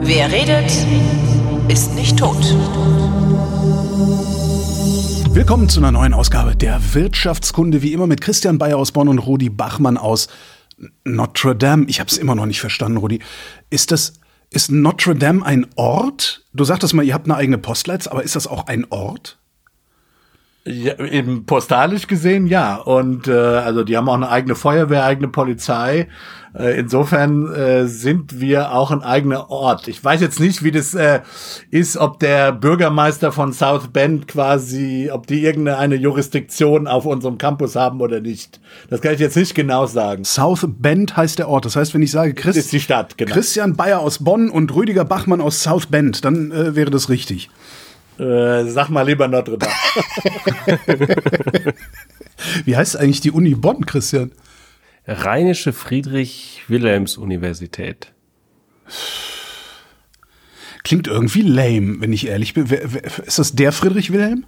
Wer redet, ist nicht tot. Willkommen zu einer neuen Ausgabe der Wirtschaftskunde, wie immer mit Christian Bayer aus Bonn und Rudi Bachmann aus Notre Dame. Ich habe es immer noch nicht verstanden, Rudi. Ist das ist Notre Dame ein Ort? Du sagtest mal, ihr habt eine eigene Postleitzahl, aber ist das auch ein Ort? Ja, eben postalisch gesehen, ja. Und äh, also die haben auch eine eigene Feuerwehr, eigene Polizei. Äh, insofern äh, sind wir auch ein eigener Ort. Ich weiß jetzt nicht, wie das äh, ist, ob der Bürgermeister von South Bend quasi, ob die irgendeine Jurisdiktion auf unserem Campus haben oder nicht. Das kann ich jetzt nicht genau sagen. South Bend heißt der Ort. Das heißt, wenn ich sage Christ ist die Stadt, genau. Christian Bayer aus Bonn und Rüdiger Bachmann aus South Bend, dann äh, wäre das richtig. Äh, sag mal lieber Notre Dame. Wie heißt eigentlich die Uni Bonn, Christian? Rheinische Friedrich-Wilhelms-Universität. Klingt irgendwie lame, wenn ich ehrlich bin. Wer, wer, ist das der Friedrich Wilhelm?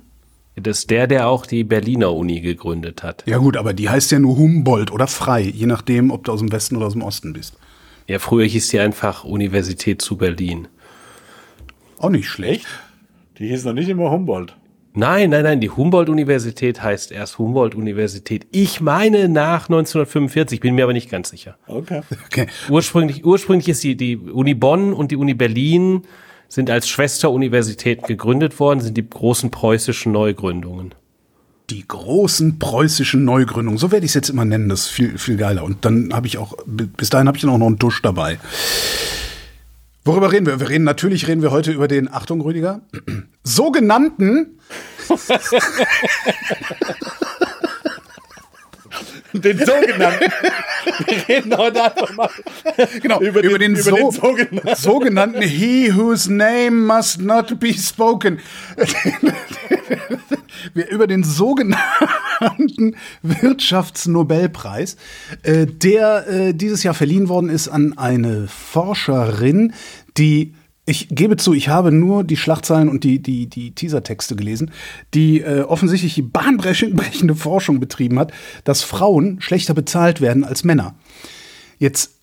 Das ist der, der auch die Berliner Uni gegründet hat. Ja gut, aber die heißt ja nur Humboldt oder Frei, je nachdem, ob du aus dem Westen oder aus dem Osten bist. Ja, früher hieß die einfach Universität zu Berlin. Auch nicht schlecht. Die hieß noch nicht immer Humboldt. Nein, nein, nein, die Humboldt-Universität heißt erst Humboldt-Universität. Ich meine nach 1945, bin mir aber nicht ganz sicher. Okay. Okay. Ursprünglich, ursprünglich ist die, die Uni Bonn und die Uni Berlin sind als Schwesteruniversität gegründet worden, sind die großen preußischen Neugründungen. Die großen preußischen Neugründungen, so werde ich es jetzt immer nennen, das ist viel, viel geiler. Und dann habe ich auch, bis dahin habe ich dann auch noch einen Dusch dabei. Worüber reden wir? Wir reden natürlich reden wir heute über den Achtung Rüdiger sogenannten den sogenannten. Wir reden heute einfach mal genau, über, über den, den, über so, den sogenannten. sogenannten He whose name must not be spoken. über den sogenannten Wirtschaftsnobelpreis, äh, der äh, dieses Jahr verliehen worden ist an eine Forscherin, die ich gebe zu, ich habe nur die Schlagzeilen und die, die, die Teasertexte gelesen, die äh, offensichtlich die bahnbrechende Forschung betrieben hat, dass Frauen schlechter bezahlt werden als Männer. Jetzt,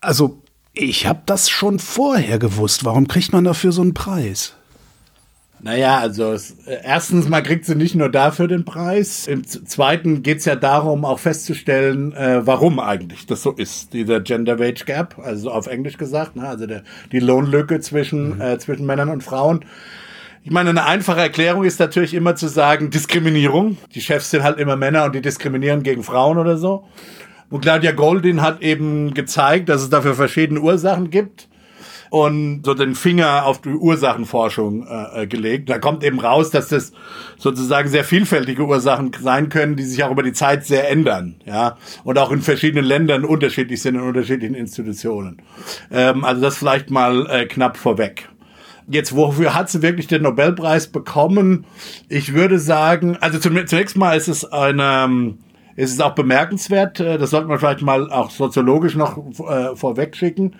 also, ich habe das schon vorher gewusst. Warum kriegt man dafür so einen Preis? Naja, also es, äh, erstens mal kriegt sie nicht nur dafür den Preis. Im zweiten geht es ja darum, auch festzustellen, äh, warum eigentlich das so ist, dieser Gender Wage Gap, also auf Englisch gesagt, ne, also der, die Lohnlücke zwischen, mhm. äh, zwischen Männern und Frauen. Ich meine, eine einfache Erklärung ist natürlich immer zu sagen, Diskriminierung. Die Chefs sind halt immer Männer und die diskriminieren gegen Frauen oder so. Und Claudia Goldin hat eben gezeigt, dass es dafür verschiedene Ursachen gibt und so den Finger auf die Ursachenforschung äh, äh, gelegt. Da kommt eben raus, dass das sozusagen sehr vielfältige Ursachen sein können, die sich auch über die Zeit sehr ändern, ja, und auch in verschiedenen Ländern unterschiedlich sind in unterschiedlichen Institutionen. Ähm, also das vielleicht mal äh, knapp vorweg. Jetzt, wofür hat sie wirklich den Nobelpreis bekommen? Ich würde sagen, also zunächst mal ist es eine, ist es auch bemerkenswert, äh, das sollte man vielleicht mal auch soziologisch noch äh, vorweg schicken.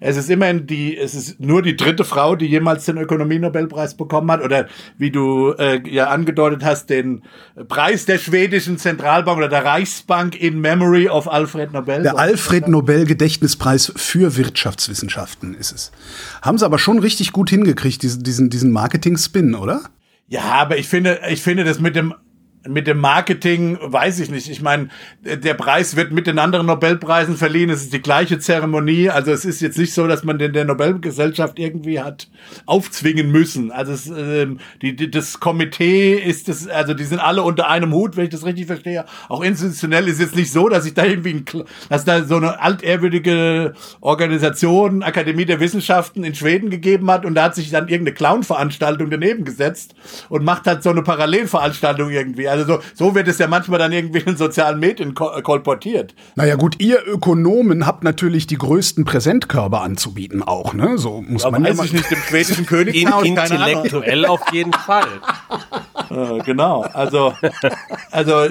Es ist immerhin die, es ist nur die dritte Frau, die jemals den Ökonomie-Nobelpreis bekommen hat oder wie du äh, ja angedeutet hast, den Preis der schwedischen Zentralbank oder der Reichsbank in Memory of Alfred Nobel. Der Alfred Nobel Gedächtnispreis für Wirtschaftswissenschaften ist es. Haben sie aber schon richtig gut hingekriegt, diesen, diesen, diesen Marketing-Spin, oder? Ja, aber ich finde, ich finde das mit dem mit dem Marketing weiß ich nicht. Ich meine, der Preis wird mit den anderen Nobelpreisen verliehen. Es ist die gleiche Zeremonie. Also es ist jetzt nicht so, dass man den der Nobelgesellschaft irgendwie hat aufzwingen müssen. Also es, äh, die, die, das Komitee ist das, also die sind alle unter einem Hut, wenn ich das richtig verstehe. Auch institutionell ist jetzt nicht so, dass ich da irgendwie, ein, dass da so eine altehrwürdige Organisation, Akademie der Wissenschaften in Schweden gegeben hat und da hat sich dann irgendeine Clown-Veranstaltung daneben gesetzt und macht halt so eine Parallelveranstaltung irgendwie. Also so, so wird es ja manchmal dann irgendwie in sozialen Medien ko kolportiert. Naja gut, ihr Ökonomen habt natürlich die größten Präsentkörper anzubieten auch, ne? So muss Aber man weiß ja ich nicht, im schwedischen Königshaus, Intellektuell auf jeden Fall. Äh, genau. Also, also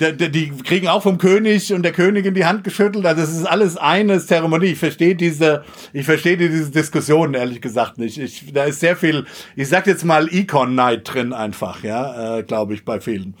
die, kriegen auch vom König und der Königin die Hand geschüttelt. Also es ist alles eine Zeremonie. Ich verstehe diese, ich verstehe diese Diskussion ehrlich gesagt nicht. Ich, da ist sehr viel, ich sag jetzt mal Econ Night drin einfach, ja, äh, glaube ich, bei vielen.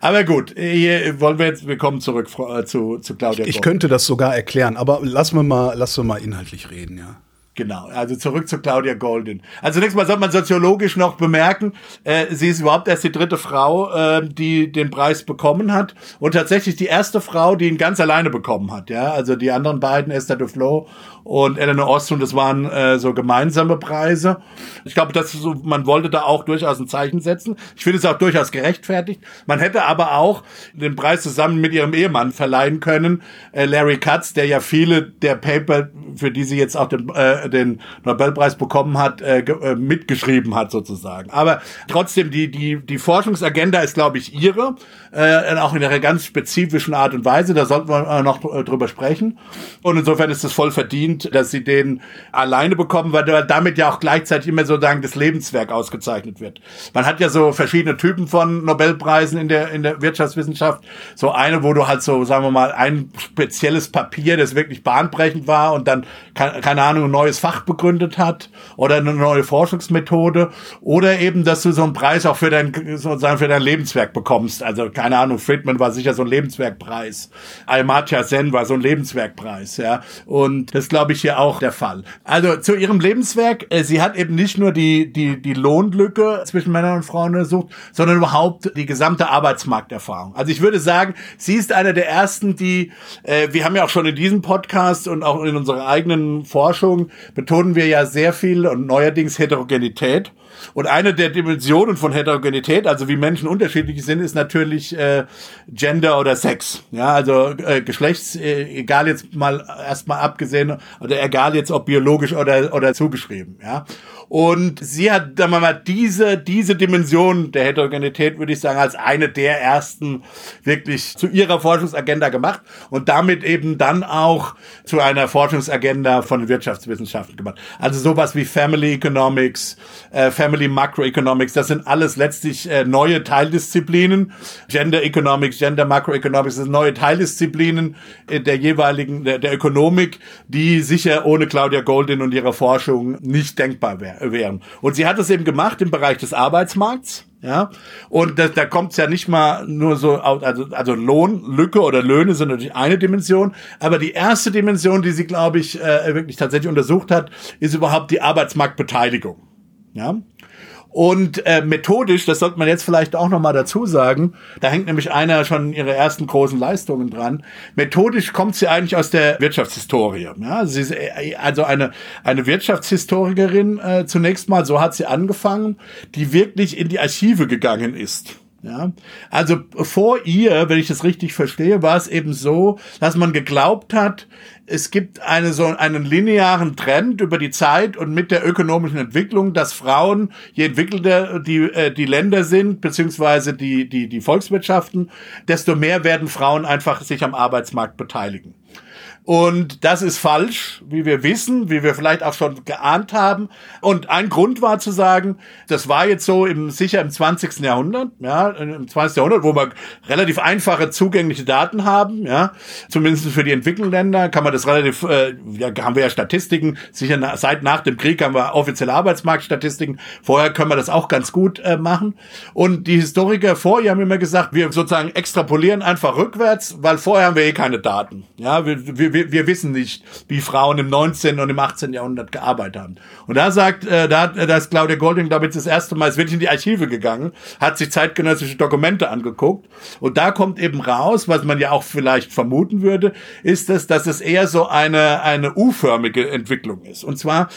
Aber gut, hier wollen wir jetzt, wir kommen zurück äh, zu, zu Claudia. Ich, ich könnte das sogar erklären, aber lass wir mal, lass wir mal inhaltlich reden, ja. Genau, also zurück zu Claudia Golden. Also zunächst mal sollte man soziologisch noch bemerken, äh, sie ist überhaupt erst die dritte Frau, äh, die den Preis bekommen hat und tatsächlich die erste Frau, die ihn ganz alleine bekommen hat. Ja, also die anderen beiden, Esther Duflo und Eleanor Ostrom, das waren äh, so gemeinsame Preise. Ich glaube, dass so, man wollte da auch durchaus ein Zeichen setzen. Ich finde es auch durchaus gerechtfertigt. Man hätte aber auch den Preis zusammen mit ihrem Ehemann verleihen können, äh, Larry Katz, der ja viele der Paper, für die sie jetzt auch den, äh, den Nobelpreis bekommen hat, äh, äh, mitgeschrieben hat sozusagen. Aber trotzdem, die, die, die Forschungsagenda ist, glaube ich, ihre, äh, auch in einer ganz spezifischen Art und Weise. Da sollten wir äh, noch drüber sprechen. Und insofern ist es voll verdient verdient, dass sie den alleine bekommen, weil damit ja auch gleichzeitig immer sozusagen das Lebenswerk ausgezeichnet wird. Man hat ja so verschiedene Typen von Nobelpreisen in der, in der Wirtschaftswissenschaft. So eine, wo du halt so, sagen wir mal, ein spezielles Papier, das wirklich bahnbrechend war und dann, keine Ahnung, ein neues Fach begründet hat oder eine neue Forschungsmethode oder eben, dass du so einen Preis auch für dein, sozusagen für dein Lebenswerk bekommst. Also, keine Ahnung, Friedman war sicher so ein Lebenswerkpreis. Amartya Sen war so ein Lebenswerkpreis, ja. Und das glaube glaube ich, hier auch der Fall. Also zu ihrem Lebenswerk, äh, sie hat eben nicht nur die, die, die Lohnlücke zwischen Männern und Frauen untersucht, sondern überhaupt die gesamte Arbeitsmarkterfahrung. Also ich würde sagen, sie ist einer der ersten, die, äh, wir haben ja auch schon in diesem Podcast und auch in unserer eigenen Forschung betonen wir ja sehr viel und neuerdings Heterogenität. Und eine der Dimensionen von Heterogenität, also wie Menschen unterschiedlich sind, ist natürlich äh, Gender oder Sex. Ja, also äh, Geschlechts, äh, egal jetzt mal erstmal abgesehen oder egal jetzt ob biologisch oder oder zugeschrieben. Ja. Und sie hat, sagen wir mal, diese, diese Dimension der Heterogenität, würde ich sagen, als eine der ersten wirklich zu ihrer Forschungsagenda gemacht und damit eben dann auch zu einer Forschungsagenda von Wirtschaftswissenschaften gemacht. Also sowas wie Family Economics, äh, Family Macroeconomics, das sind alles letztlich äh, neue Teildisziplinen. Gender Economics, Gender Macroeconomics, das sind neue Teildisziplinen äh, der jeweiligen, der, der Ökonomik, die sicher ohne Claudia Goldin und ihre Forschung nicht denkbar wären wären. Und sie hat es eben gemacht im Bereich des Arbeitsmarkts. Ja, und da, da kommt es ja nicht mal nur so, also, also Lohnlücke oder Löhne sind natürlich eine Dimension, aber die erste Dimension, die sie, glaube ich, äh, wirklich tatsächlich untersucht hat, ist überhaupt die Arbeitsmarktbeteiligung. Ja, und äh, methodisch, das sollte man jetzt vielleicht auch noch mal dazu sagen, da hängt nämlich einer schon ihrer ersten großen Leistungen dran. Methodisch kommt sie eigentlich aus der Wirtschaftshistorie. Ja? Sie ist äh, also eine, eine Wirtschaftshistorikerin äh, zunächst mal, so hat sie angefangen, die wirklich in die Archive gegangen ist. Ja, also vor ihr, wenn ich das richtig verstehe, war es eben so, dass man geglaubt hat, es gibt eine, so einen linearen Trend über die Zeit und mit der ökonomischen Entwicklung, dass Frauen, je entwickelter die, äh, die Länder sind, beziehungsweise die, die, die Volkswirtschaften, desto mehr werden Frauen einfach sich am Arbeitsmarkt beteiligen. Und das ist falsch, wie wir wissen, wie wir vielleicht auch schon geahnt haben. Und ein Grund war zu sagen, das war jetzt so im, sicher im 20. Jahrhundert, ja, im 20. Jahrhundert, wo wir relativ einfache zugängliche Daten haben, ja, zumindest für die entwickelten Länder kann man das relativ, äh, ja, haben wir ja Statistiken, sicher seit nach dem Krieg haben wir offizielle Arbeitsmarktstatistiken, vorher können wir das auch ganz gut äh, machen. Und die Historiker vorher haben immer gesagt, wir sozusagen extrapolieren einfach rückwärts, weil vorher haben wir eh keine Daten. Ja, wir, wir, wir, wir wissen nicht, wie Frauen im 19. und im 18. Jahrhundert gearbeitet haben. Und da sagt, äh, da, da ist Claudia Golding, glaube ich, das erste Mal, ist wirklich in die Archive gegangen, hat sich zeitgenössische Dokumente angeguckt. Und da kommt eben raus, was man ja auch vielleicht vermuten würde, ist es, dass es eher so eine, eine U-förmige Entwicklung ist. Und zwar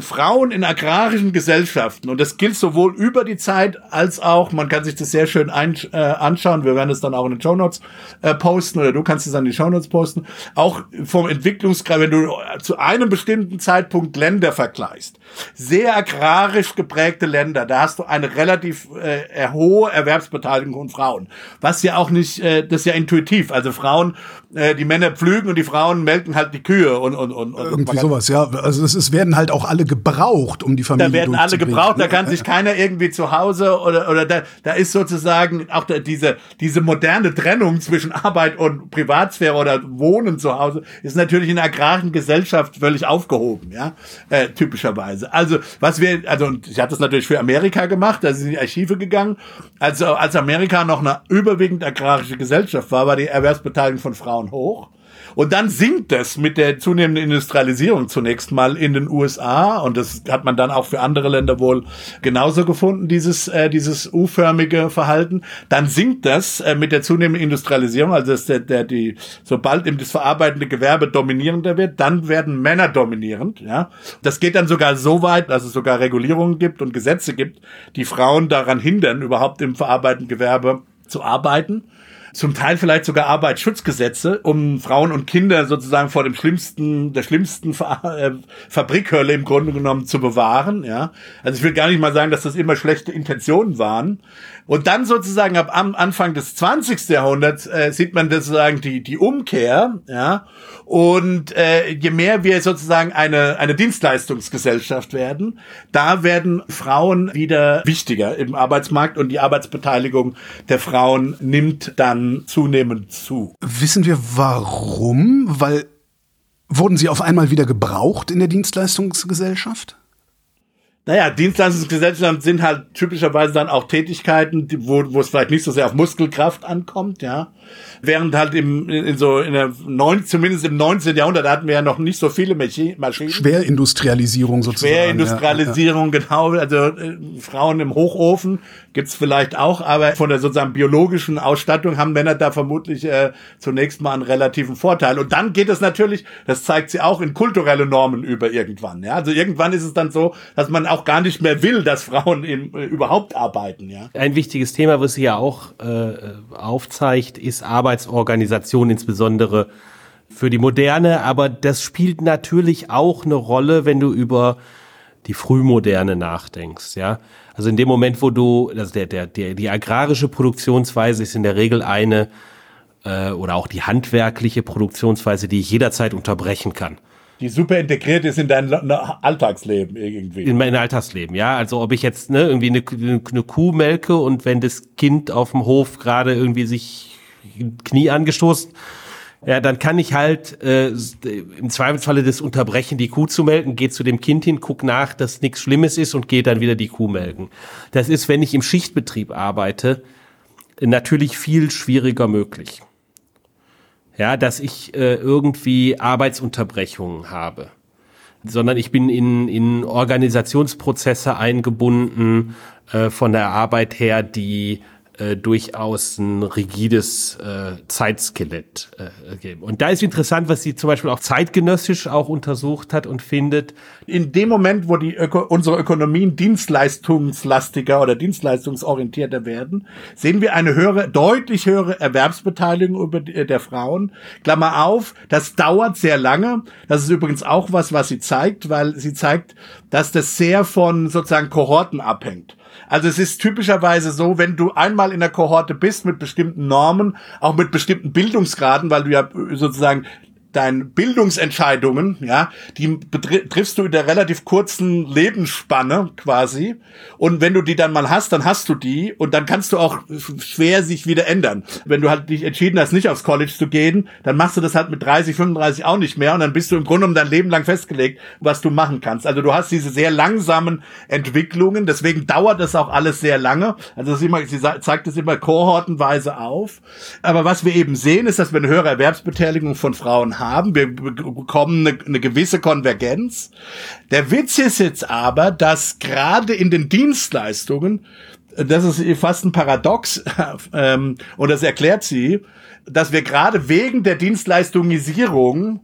Frauen in agrarischen Gesellschaften. Und das gilt sowohl über die Zeit als auch, man kann sich das sehr schön ein, äh, anschauen, wir werden es dann auch in den Show Notes äh, posten oder du kannst es an die Show Notes posten, auch vom Entwicklungsgrad, wenn du zu einem bestimmten Zeitpunkt Länder vergleichst, sehr agrarisch geprägte Länder, da hast du eine relativ äh, hohe Erwerbsbeteiligung von Frauen, was ja auch nicht, äh, das ist ja intuitiv, also Frauen, äh, die Männer pflügen und die Frauen melken halt die Kühe und und und, und irgendwie sowas, ja, also es, es werden halt auch alle gebraucht, um die Familie Da werden alle gebraucht, da kann sich keiner irgendwie zu Hause oder, oder da, da ist sozusagen auch da, diese, diese moderne Trennung zwischen Arbeit und Privatsphäre oder Wohnen zu Hause ist natürlich in der agrarischen Gesellschaft völlig aufgehoben, ja, äh, typischerweise. Also, was wir, also, und ich hatte das natürlich für Amerika gemacht, da sind die Archive gegangen. Also, als Amerika noch eine überwiegend agrarische Gesellschaft war, war die Erwerbsbeteiligung von Frauen hoch. Und dann sinkt das mit der zunehmenden Industrialisierung zunächst mal in den USA und das hat man dann auch für andere Länder wohl genauso gefunden, dieses, äh, dieses U-förmige Verhalten. Dann sinkt das äh, mit der zunehmenden Industrialisierung, also dass der, der, die, sobald eben das verarbeitende Gewerbe dominierender wird, dann werden Männer dominierend, ja. Das geht dann sogar so weit, dass es sogar Regulierungen gibt und Gesetze gibt, die Frauen daran hindern, überhaupt im verarbeitenden Gewerbe zu arbeiten zum Teil vielleicht sogar Arbeitsschutzgesetze, um Frauen und Kinder sozusagen vor dem schlimmsten, der schlimmsten äh, Fabrikhölle im Grunde genommen zu bewahren, ja. Also ich will gar nicht mal sagen, dass das immer schlechte Intentionen waren. Und dann sozusagen ab Anfang des 20. Jahrhunderts äh, sieht man sozusagen die, die Umkehr, ja. Und äh, je mehr wir sozusagen eine, eine Dienstleistungsgesellschaft werden, da werden Frauen wieder wichtiger im Arbeitsmarkt und die Arbeitsbeteiligung der Frauen nimmt dann zunehmend zu. Wissen wir warum? Weil wurden sie auf einmal wieder gebraucht in der Dienstleistungsgesellschaft? Naja, Dienstleistungsgesellschaften sind halt typischerweise dann auch Tätigkeiten, wo, wo es vielleicht nicht so sehr auf Muskelkraft ankommt, ja. Während halt im, in, so in der neun, zumindest im 19. Jahrhundert hatten wir ja noch nicht so viele Maschinen. Schwerindustrialisierung sozusagen. Schwerindustrialisierung, ja, ja. genau. Also äh, Frauen im Hochofen gibt's vielleicht auch, aber von der sozusagen biologischen Ausstattung haben Männer da vermutlich äh, zunächst mal einen relativen Vorteil. Und dann geht es natürlich, das zeigt sie auch, in kulturelle Normen über irgendwann. Ja? Also irgendwann ist es dann so, dass man auch gar nicht mehr will, dass Frauen im, äh, überhaupt arbeiten. Ja? Ein wichtiges Thema, was sie ja auch äh, aufzeigt, ist Arbeitsorganisation, insbesondere für die Moderne. Aber das spielt natürlich auch eine Rolle, wenn du über die Frühmoderne nachdenkst, ja. Also in dem Moment, wo du, also der, der, der, die agrarische Produktionsweise ist in der Regel eine, äh, oder auch die handwerkliche Produktionsweise, die ich jederzeit unterbrechen kann. Die super integriert ist in dein Alltagsleben irgendwie. In mein Alltagsleben, ja. Also ob ich jetzt ne, irgendwie eine, eine Kuh melke und wenn das Kind auf dem Hof gerade irgendwie sich Knie angestoßen ja, dann kann ich halt äh, im Zweifelsfalle das unterbrechen, die Kuh zu melken, gehe zu dem Kind hin, guck nach, dass nichts Schlimmes ist und gehe dann wieder die Kuh melken. Das ist, wenn ich im Schichtbetrieb arbeite, natürlich viel schwieriger möglich. Ja, dass ich äh, irgendwie Arbeitsunterbrechungen habe. Sondern ich bin in, in Organisationsprozesse eingebunden äh, von der Arbeit her, die äh, durchaus ein rigides äh, Zeitskelett äh, geben. Und da ist interessant, was sie zum Beispiel auch zeitgenössisch auch untersucht hat und findet. In dem Moment, wo die Öko unsere Ökonomien dienstleistungslastiger oder dienstleistungsorientierter werden, sehen wir eine höhere, deutlich höhere Erwerbsbeteiligung über die, der Frauen. Klammer auf, das dauert sehr lange. Das ist übrigens auch was, was sie zeigt, weil sie zeigt, dass das sehr von sozusagen Kohorten abhängt. Also es ist typischerweise so, wenn du einmal in der Kohorte bist mit bestimmten Normen, auch mit bestimmten Bildungsgraden, weil du ja sozusagen deine Bildungsentscheidungen, ja, die triffst du in der relativ kurzen Lebensspanne quasi. Und wenn du die dann mal hast, dann hast du die und dann kannst du auch schwer sich wieder ändern. Wenn du halt dich entschieden hast, nicht aufs College zu gehen, dann machst du das halt mit 30, 35 auch nicht mehr und dann bist du im Grunde um dein Leben lang festgelegt, was du machen kannst. Also du hast diese sehr langsamen Entwicklungen, deswegen dauert das auch alles sehr lange. Also das immer, sie zeigt es immer kohortenweise auf. Aber was wir eben sehen, ist, dass wir eine höhere Erwerbsbeteiligung von Frauen haben haben. Wir bekommen eine, eine gewisse Konvergenz. Der Witz ist jetzt aber, dass gerade in den Dienstleistungen, das ist fast ein Paradox, ähm, und das erklärt sie, dass wir gerade wegen der Dienstleistungisierung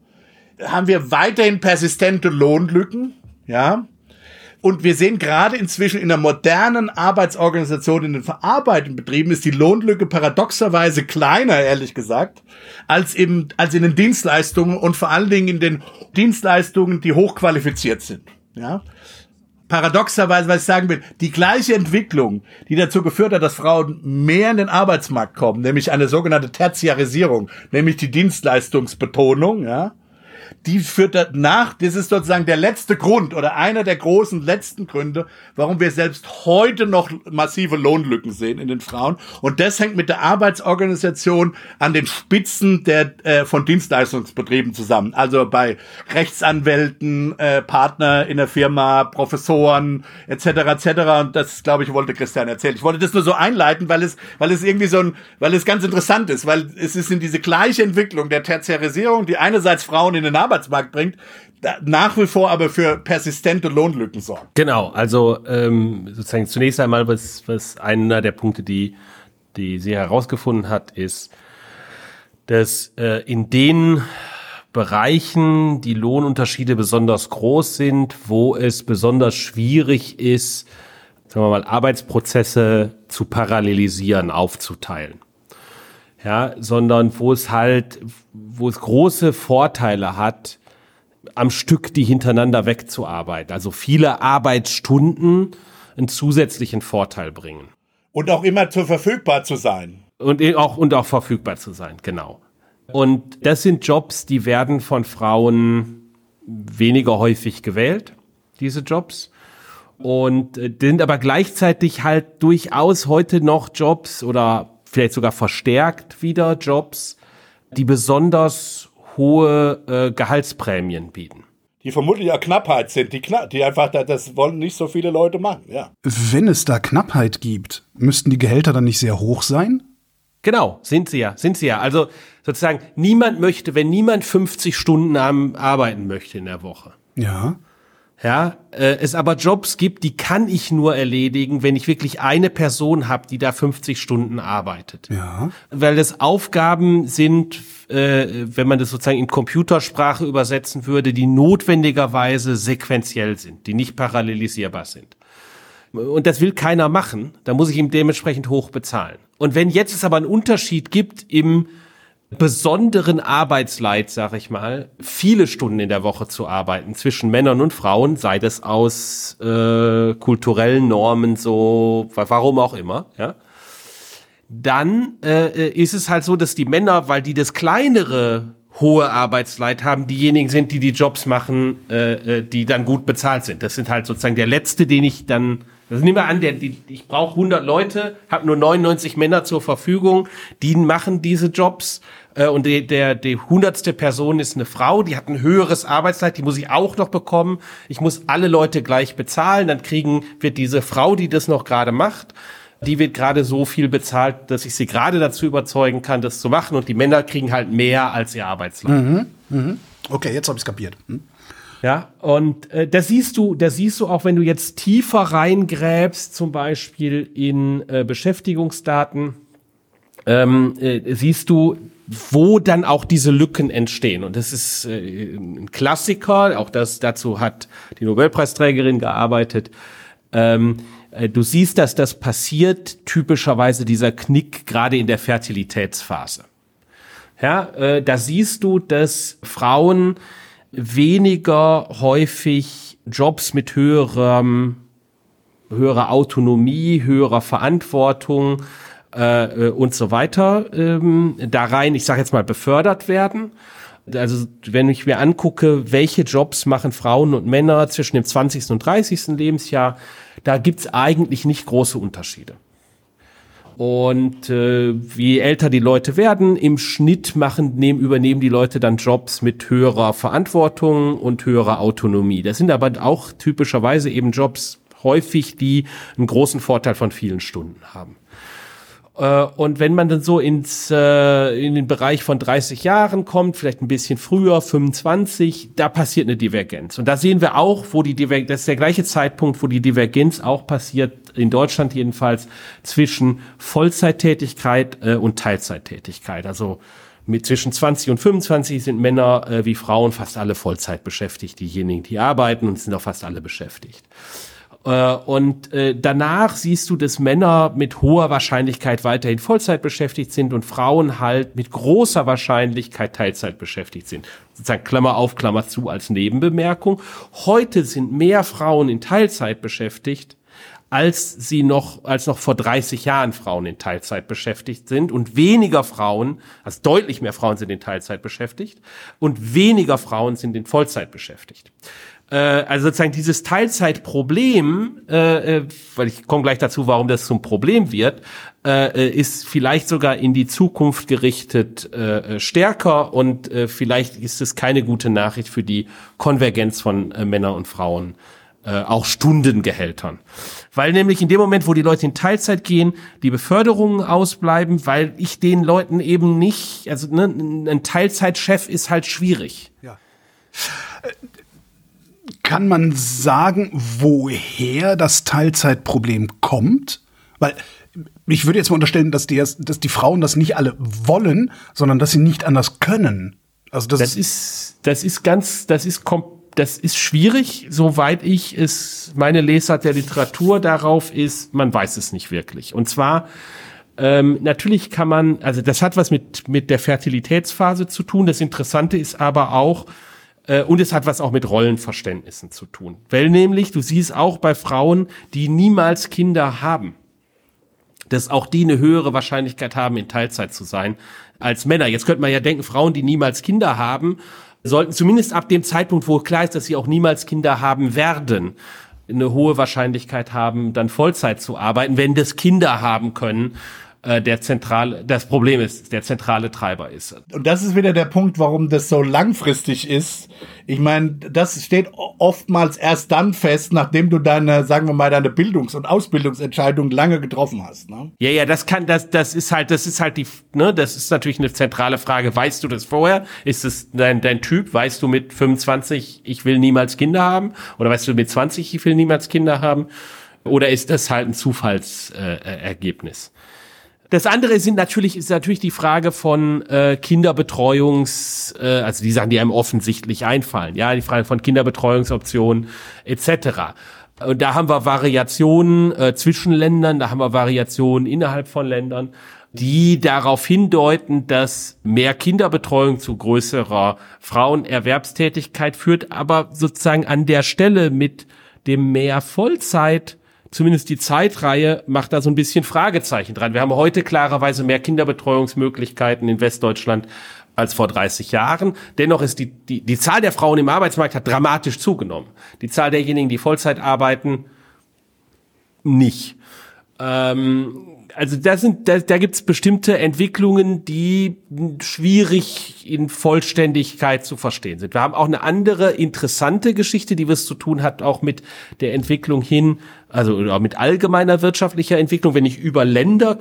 haben wir weiterhin persistente Lohnlücken, ja, und wir sehen gerade inzwischen in der modernen Arbeitsorganisation in den verarbeitenden Betrieben ist die Lohnlücke paradoxerweise kleiner, ehrlich gesagt, als eben, als in den Dienstleistungen und vor allen Dingen in den Dienstleistungen, die hochqualifiziert sind. Ja. Paradoxerweise, was ich sagen will, die gleiche Entwicklung, die dazu geführt hat, dass Frauen mehr in den Arbeitsmarkt kommen, nämlich eine sogenannte Tertiarisierung, nämlich die Dienstleistungsbetonung, ja, die führt danach, das ist sozusagen der letzte Grund oder einer der großen letzten Gründe, warum wir selbst heute noch massive Lohnlücken sehen in den Frauen. Und das hängt mit der Arbeitsorganisation an den Spitzen der, äh, von Dienstleistungsbetrieben zusammen. Also bei Rechtsanwälten, äh, Partner in der Firma, Professoren etc. etc. Und das, glaube ich, wollte Christian erzählen. Ich wollte das nur so einleiten, weil es, weil es irgendwie so ein, weil es ganz interessant ist, weil es ist in diese gleiche Entwicklung der Tertiarisierung, die einerseits Frauen in den Arbeitsmarkt bringt, nach wie vor aber für persistente Lohnlücken sorgt. Genau, also ähm, sozusagen zunächst einmal, was, was einer der Punkte, die, die sie herausgefunden hat, ist, dass äh, in den Bereichen die Lohnunterschiede besonders groß sind, wo es besonders schwierig ist, sagen wir mal, Arbeitsprozesse zu parallelisieren, aufzuteilen. Ja, sondern wo es halt, wo es große Vorteile hat, am Stück die hintereinander wegzuarbeiten. Also viele Arbeitsstunden einen zusätzlichen Vorteil bringen. Und auch immer zur verfügbar zu sein. Und auch, und auch verfügbar zu sein, genau. Und das sind Jobs, die werden von Frauen weniger häufig gewählt, diese Jobs. Und äh, sind aber gleichzeitig halt durchaus heute noch Jobs oder vielleicht sogar verstärkt wieder Jobs, die besonders hohe äh, Gehaltsprämien bieten. Die vermutlich ja Knappheit sind, die, knapp, die einfach, das wollen nicht so viele Leute machen, ja. Wenn es da Knappheit gibt, müssten die Gehälter dann nicht sehr hoch sein? Genau, sind sie ja, sind sie ja. Also sozusagen, niemand möchte, wenn niemand 50 Stunden arbeiten möchte in der Woche. Ja. Ja, äh, es aber Jobs gibt, die kann ich nur erledigen, wenn ich wirklich eine Person habe, die da 50 Stunden arbeitet. Ja. Weil das Aufgaben sind, äh, wenn man das sozusagen in Computersprache übersetzen würde, die notwendigerweise sequenziell sind, die nicht parallelisierbar sind. Und das will keiner machen, da muss ich ihm dementsprechend hoch bezahlen. Und wenn jetzt es aber einen Unterschied gibt im besonderen Arbeitsleid, sag ich mal, viele Stunden in der Woche zu arbeiten zwischen Männern und Frauen, sei das aus äh, kulturellen Normen so, warum auch immer, ja, dann äh, ist es halt so, dass die Männer, weil die das kleinere hohe Arbeitsleid haben, diejenigen sind, die die Jobs machen, äh, äh die dann gut bezahlt sind. Das sind halt sozusagen der letzte, den ich dann also nehmen wir an, der, die, ich brauche 100 Leute, habe nur 99 Männer zur Verfügung, die machen diese Jobs äh, und die, der die hundertste Person ist eine Frau, die hat ein höheres Arbeitszeit, die muss ich auch noch bekommen. Ich muss alle Leute gleich bezahlen, dann kriegen wird diese Frau, die das noch gerade macht, die wird gerade so viel bezahlt, dass ich sie gerade dazu überzeugen kann, das zu machen und die Männer kriegen halt mehr als ihr Arbeitszeit. Mhm, mh. Okay, jetzt habe ich kapiert. Hm? Ja, und äh, da siehst du, da siehst du auch, wenn du jetzt tiefer reingräbst, zum Beispiel in äh, Beschäftigungsdaten, ähm, äh, siehst du, wo dann auch diese Lücken entstehen. Und das ist äh, ein Klassiker, auch das dazu hat die Nobelpreisträgerin gearbeitet. Ähm, äh, du siehst, dass das passiert, typischerweise dieser Knick gerade in der Fertilitätsphase. Ja, äh, da siehst du, dass Frauen weniger häufig Jobs mit höherem, höherer Autonomie, höherer Verantwortung, äh, und so weiter ähm, da rein, ich sage jetzt mal, befördert werden. Also wenn ich mir angucke, welche Jobs machen Frauen und Männer zwischen dem 20. und 30. Lebensjahr, da gibt's eigentlich nicht große Unterschiede. Und äh, je älter die Leute werden, im Schnitt machen, nehmen, übernehmen die Leute dann Jobs mit höherer Verantwortung und höherer Autonomie. Das sind aber auch typischerweise eben Jobs häufig, die einen großen Vorteil von vielen Stunden haben. Äh, und wenn man dann so ins, äh, in den Bereich von 30 Jahren kommt, vielleicht ein bisschen früher, 25, da passiert eine Divergenz. Und da sehen wir auch, wo die Divergenz, das ist der gleiche Zeitpunkt, wo die Divergenz auch passiert, in Deutschland jedenfalls, zwischen Vollzeittätigkeit äh, und Teilzeittätigkeit. Also mit zwischen 20 und 25 sind Männer äh, wie Frauen fast alle Vollzeit beschäftigt. Diejenigen, die arbeiten und sind auch fast alle beschäftigt. Äh, und äh, danach siehst du, dass Männer mit hoher Wahrscheinlichkeit weiterhin Vollzeit beschäftigt sind und Frauen halt mit großer Wahrscheinlichkeit Teilzeit beschäftigt sind. Sozusagen Klammer auf, Klammer zu als Nebenbemerkung. Heute sind mehr Frauen in Teilzeit beschäftigt als sie noch, als noch vor 30 Jahren Frauen in Teilzeit beschäftigt sind und weniger Frauen, also deutlich mehr Frauen sind in Teilzeit beschäftigt und weniger Frauen sind in Vollzeit beschäftigt. Äh, also sozusagen dieses Teilzeitproblem, äh, äh, weil ich komme gleich dazu, warum das zum Problem wird, äh, ist vielleicht sogar in die Zukunft gerichtet äh, stärker und äh, vielleicht ist es keine gute Nachricht für die Konvergenz von äh, Männern und Frauen äh, auch Stundengehältern. Weil nämlich in dem Moment, wo die Leute in Teilzeit gehen, die Beförderungen ausbleiben, weil ich den Leuten eben nicht, also ne, ein Teilzeitchef ist halt schwierig. Ja. Kann man sagen, woher das Teilzeitproblem kommt? Weil ich würde jetzt mal unterstellen, dass die, dass die Frauen das nicht alle wollen, sondern dass sie nicht anders können. Also das, das ist, das ist ganz, das ist das ist schwierig, soweit ich es, meine Lesart der Literatur darauf ist, man weiß es nicht wirklich. Und zwar, ähm, natürlich kann man, also das hat was mit, mit der Fertilitätsphase zu tun. Das Interessante ist aber auch, und es hat was auch mit Rollenverständnissen zu tun. Weil nämlich, du siehst auch bei Frauen, die niemals Kinder haben, dass auch die eine höhere Wahrscheinlichkeit haben, in Teilzeit zu sein als Männer. Jetzt könnte man ja denken, Frauen, die niemals Kinder haben, sollten zumindest ab dem Zeitpunkt, wo klar ist, dass sie auch niemals Kinder haben werden, eine hohe Wahrscheinlichkeit haben, dann Vollzeit zu arbeiten, wenn das Kinder haben können äh, der zentrale, das Problem ist, der zentrale Treiber ist. Und das ist wieder der Punkt, warum das so langfristig ist. Ich meine, das steht oftmals erst dann fest, nachdem du deine, sagen wir mal, deine Bildungs- und Ausbildungsentscheidung lange getroffen hast. Ne? Ja, ja, das kann, das, das ist halt, das ist halt die, ne, das ist natürlich eine zentrale Frage. Weißt du das vorher? Ist es dein, dein Typ? Weißt du mit 25, ich will niemals Kinder haben? Oder weißt du mit 20, ich will niemals Kinder haben? Oder ist das halt ein Zufallsergebnis? Das andere sind natürlich, ist natürlich die Frage von äh, Kinderbetreuungs, äh, also die Sachen, die einem offensichtlich einfallen, ja, die Frage von Kinderbetreuungsoptionen etc. Und da haben wir Variationen äh, zwischen Ländern, da haben wir Variationen innerhalb von Ländern, die darauf hindeuten, dass mehr Kinderbetreuung zu größerer Frauenerwerbstätigkeit führt, aber sozusagen an der Stelle mit dem mehr Vollzeit zumindest die Zeitreihe macht da so ein bisschen Fragezeichen dran. Wir haben heute klarerweise mehr Kinderbetreuungsmöglichkeiten in Westdeutschland als vor 30 Jahren. Dennoch ist die, die, die Zahl der Frauen im Arbeitsmarkt hat dramatisch zugenommen. Die Zahl derjenigen, die Vollzeit arbeiten, nicht. Ähm, also da sind, da, da gibt es bestimmte Entwicklungen, die schwierig in Vollständigkeit zu verstehen sind. Wir haben auch eine andere interessante Geschichte, die was zu tun hat, auch mit der Entwicklung hin, also mit allgemeiner wirtschaftlicher Entwicklung. Wenn ich über Länder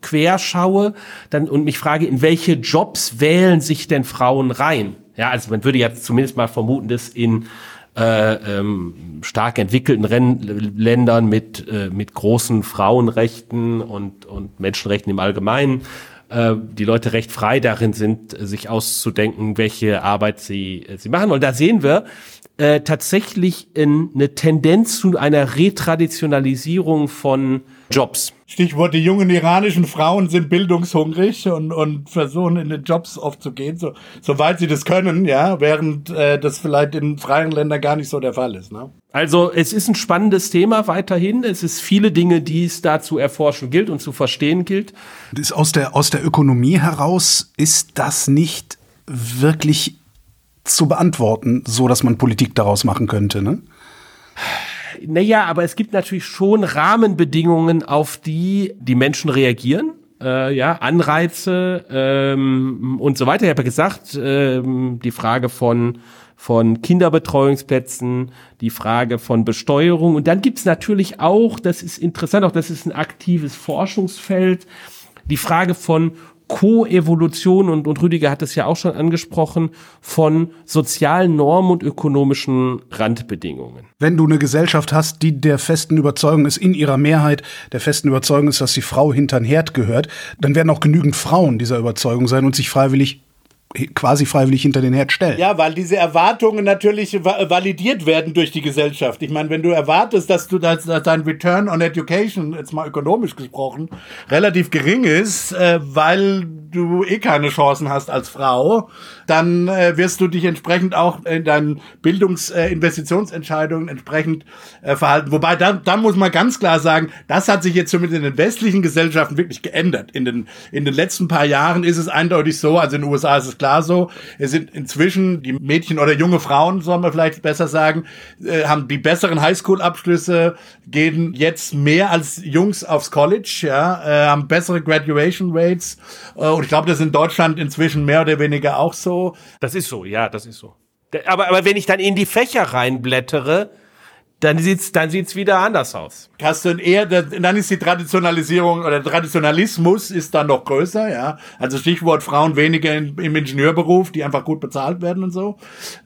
quer schaue, dann und mich frage, in welche Jobs wählen sich denn Frauen rein? Ja, also man würde ja zumindest mal vermuten, dass in äh, ähm, stark entwickelten Ren Ländern mit, äh, mit großen Frauenrechten und, und Menschenrechten im Allgemeinen äh, die Leute recht frei darin sind, sich auszudenken, welche Arbeit sie, sie machen. Und da sehen wir äh, tatsächlich in, eine Tendenz zu einer Retraditionalisierung von Jobs. Stichwort, die jungen iranischen Frauen sind bildungshungrig und, und versuchen in den Jobs aufzugehen, so, soweit sie das können, ja, während äh, das vielleicht in freien Ländern gar nicht so der Fall ist. Ne? Also es ist ein spannendes Thema weiterhin. Es ist viele Dinge, die es da zu erforschen gilt und zu verstehen gilt. Ist aus der, aus der Ökonomie heraus ist das nicht wirklich zu beantworten, so dass man Politik daraus machen könnte, ne? Naja, aber es gibt natürlich schon Rahmenbedingungen, auf die die Menschen reagieren. Äh, ja, Anreize ähm, und so weiter. Ich habe ja gesagt, ähm, die Frage von von Kinderbetreuungsplätzen, die Frage von Besteuerung. Und dann gibt's natürlich auch, das ist interessant, auch das ist ein aktives Forschungsfeld, die Frage von Koevolution und, und Rüdiger hat es ja auch schon angesprochen, von sozialen Normen und ökonomischen Randbedingungen. Wenn du eine Gesellschaft hast, die der festen Überzeugung ist, in ihrer Mehrheit der festen Überzeugung ist, dass die Frau hinter den Herd gehört, dann werden auch genügend Frauen dieser Überzeugung sein und sich freiwillig quasi freiwillig hinter den Herd stellen. Ja, weil diese Erwartungen natürlich validiert werden durch die Gesellschaft. Ich meine, wenn du erwartest, dass du dass, dein Return on Education, jetzt mal ökonomisch gesprochen, relativ gering ist, äh, weil du eh keine Chancen hast als Frau, dann äh, wirst du dich entsprechend auch in deinen Bildungsinvestitionsentscheidungen äh, entsprechend äh, verhalten. Wobei, da, da muss man ganz klar sagen, das hat sich jetzt zumindest in den westlichen Gesellschaften wirklich geändert. In den, in den letzten paar Jahren ist es eindeutig so, also in den USA ist es klar so, es sind inzwischen die Mädchen oder junge Frauen, soll man vielleicht besser sagen, äh, haben die besseren Highschool-Abschlüsse, gehen jetzt mehr als Jungs aufs College, ja, äh, haben bessere Graduation Rates. Äh, und ich glaube, das ist in Deutschland inzwischen mehr oder weniger auch so. Das ist so, ja, das ist so. Aber, aber wenn ich dann in die Fächer reinblättere, dann sieht's dann sieht's wieder anders aus. Hast du eher, dann ist die Traditionalisierung oder Traditionalismus ist dann noch größer, ja. Also Stichwort Frauen weniger in, im Ingenieurberuf, die einfach gut bezahlt werden und so.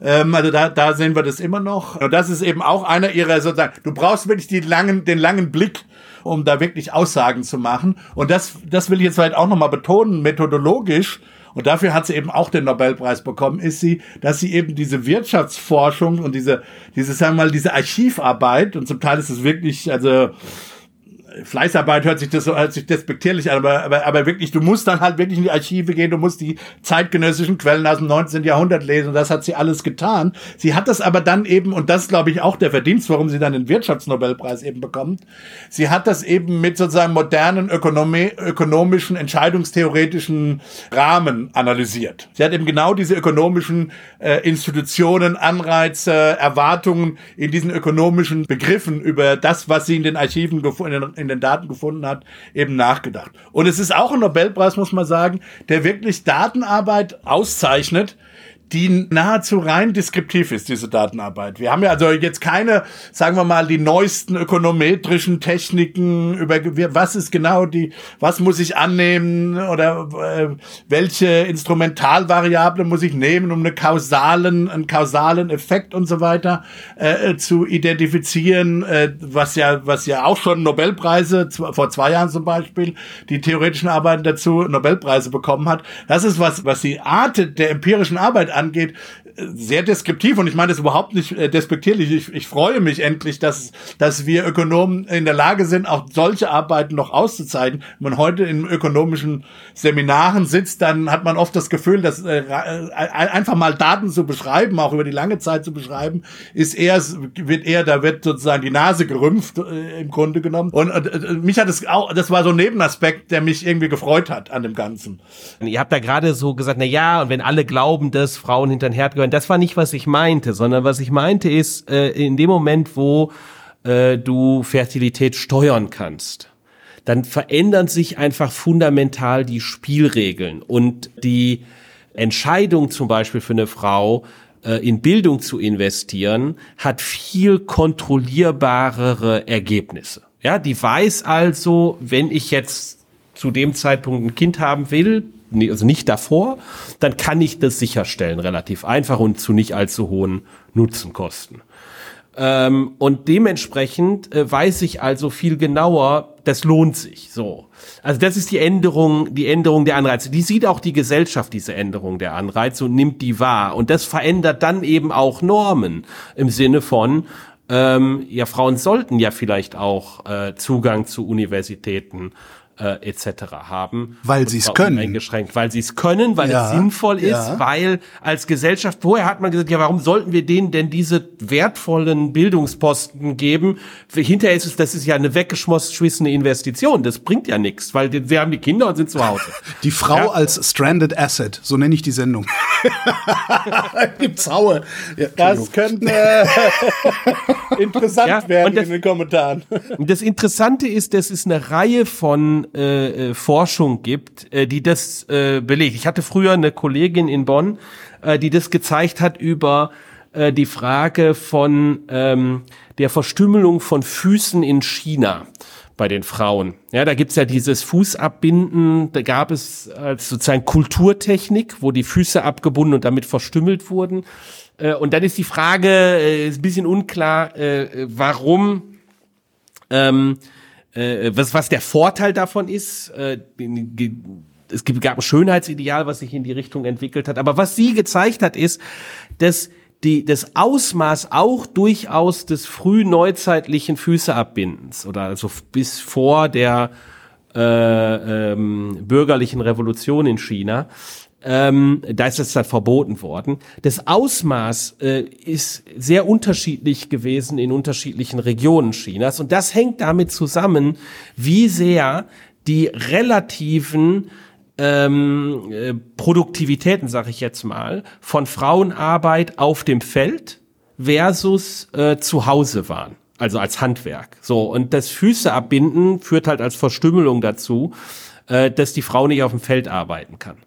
Ähm, also da, da sehen wir das immer noch. Und das ist eben auch einer ihrer sozusagen, du brauchst wirklich die langen, den langen Blick, um da wirklich Aussagen zu machen. Und das, das will ich jetzt halt auch nochmal betonen, methodologisch und dafür hat sie eben auch den Nobelpreis bekommen, ist sie, dass sie eben diese Wirtschaftsforschung und diese, diese, sagen wir mal, diese Archivarbeit, und zum Teil ist es wirklich, also, Fleißarbeit hört sich das so hört sich despektierlich an, aber, aber, aber wirklich, du musst dann halt wirklich in die Archive gehen, du musst die zeitgenössischen Quellen aus dem 19. Jahrhundert lesen und das hat sie alles getan. Sie hat das aber dann eben, und das glaube ich, auch der Verdienst, warum sie dann den Wirtschaftsnobelpreis eben bekommt, sie hat das eben mit sozusagen modernen ökonomi ökonomischen, entscheidungstheoretischen Rahmen analysiert. Sie hat eben genau diese ökonomischen äh, Institutionen, Anreize, Erwartungen in diesen ökonomischen Begriffen über das, was sie in den Archiven gefunden, in den Daten gefunden hat, eben nachgedacht. Und es ist auch ein Nobelpreis, muss man sagen, der wirklich Datenarbeit auszeichnet, die nahezu rein deskriptiv ist, diese Datenarbeit. Wir haben ja also jetzt keine, sagen wir mal, die neuesten ökonometrischen Techniken über was ist genau die, was muss ich annehmen oder äh, welche Instrumentalvariable muss ich nehmen, um eine kausalen, einen kausalen Effekt und so weiter äh, zu identifizieren, äh, was ja, was ja auch schon Nobelpreise vor zwei Jahren zum Beispiel die theoretischen Arbeiten dazu Nobelpreise bekommen hat. Das ist was, was die Art der empirischen Arbeit angeht, sehr deskriptiv und ich meine das überhaupt nicht äh, despektierlich. Ich, ich freue mich endlich, dass, dass wir Ökonomen in der Lage sind, auch solche Arbeiten noch auszuzeichnen. Wenn man heute in ökonomischen Seminaren sitzt, dann hat man oft das Gefühl, dass äh, äh einfach mal Daten zu beschreiben, auch über die lange Zeit zu beschreiben, ist eher, wird eher, da wird sozusagen die Nase gerümpft äh, im Grunde genommen. Und äh, mich hat es auch, das war so ein Nebenaspekt, der mich irgendwie gefreut hat an dem Ganzen. Ihr habt da gerade so gesagt, na ja, und wenn alle glauben, dass Frauen hinter den Herd gehören, das war nicht, was ich meinte, sondern was ich meinte ist, äh, in dem Moment, wo äh, du Fertilität steuern kannst, dann verändern sich einfach fundamental die Spielregeln und die Entscheidung zum Beispiel für eine Frau, äh, in Bildung zu investieren, hat viel kontrollierbarere Ergebnisse. Ja, die weiß also, wenn ich jetzt zu dem Zeitpunkt ein Kind haben will, also nicht davor, dann kann ich das sicherstellen, relativ einfach und zu nicht allzu hohen Nutzenkosten. Ähm, und dementsprechend äh, weiß ich also viel genauer, das lohnt sich. So, also das ist die Änderung, die Änderung der Anreize. Die sieht auch die Gesellschaft diese Änderung der Anreize und nimmt die wahr. Und das verändert dann eben auch Normen im Sinne von ähm, ja, Frauen sollten ja vielleicht auch äh, Zugang zu Universitäten äh, etc. haben. Weil sie es können. Eingeschränkt, weil sie es können, weil ja, es sinnvoll ist, ja. weil als Gesellschaft, vorher hat man gesagt, ja, warum sollten wir denen denn diese wertvollen Bildungsposten geben? Hinterher ist es, das ist ja eine weggeschmissene Investition, das bringt ja nichts, weil wir haben die Kinder und sind zu Hause. Die Frau ja. als Stranded Asset, so nenne ich die Sendung. Gibt's Haue. Ja, das könnte äh, interessant werden das, in den Kommentaren. Das Interessante ist, das ist eine Reihe von äh, äh, Forschung gibt, äh, die das äh, belegt. Ich hatte früher eine Kollegin in Bonn, äh, die das gezeigt hat über äh, die Frage von ähm, der Verstümmelung von Füßen in China bei den Frauen. Ja, da gibt's ja dieses Fußabbinden, da gab es als sozusagen Kulturtechnik, wo die Füße abgebunden und damit verstümmelt wurden. Äh, und dann ist die Frage, äh, ist ein bisschen unklar, äh, warum ähm, äh, was, was der Vorteil davon ist, äh, es gab ein Schönheitsideal, was sich in die Richtung entwickelt hat. Aber was sie gezeigt hat, ist, dass die, das Ausmaß auch durchaus des frühneuzeitlichen Füßeabbindens oder also bis vor der äh, ähm, bürgerlichen Revolution in China, ähm, da ist es dann verboten worden. Das Ausmaß äh, ist sehr unterschiedlich gewesen in unterschiedlichen Regionen Chinas und das hängt damit zusammen, wie sehr die relativen ähm, äh, Produktivitäten, sage ich jetzt mal, von Frauenarbeit auf dem Feld versus äh, zu Hause waren. Also als Handwerk. So, und das Füße abbinden führt halt als Verstümmelung dazu, äh, dass die Frau nicht auf dem Feld arbeiten kann.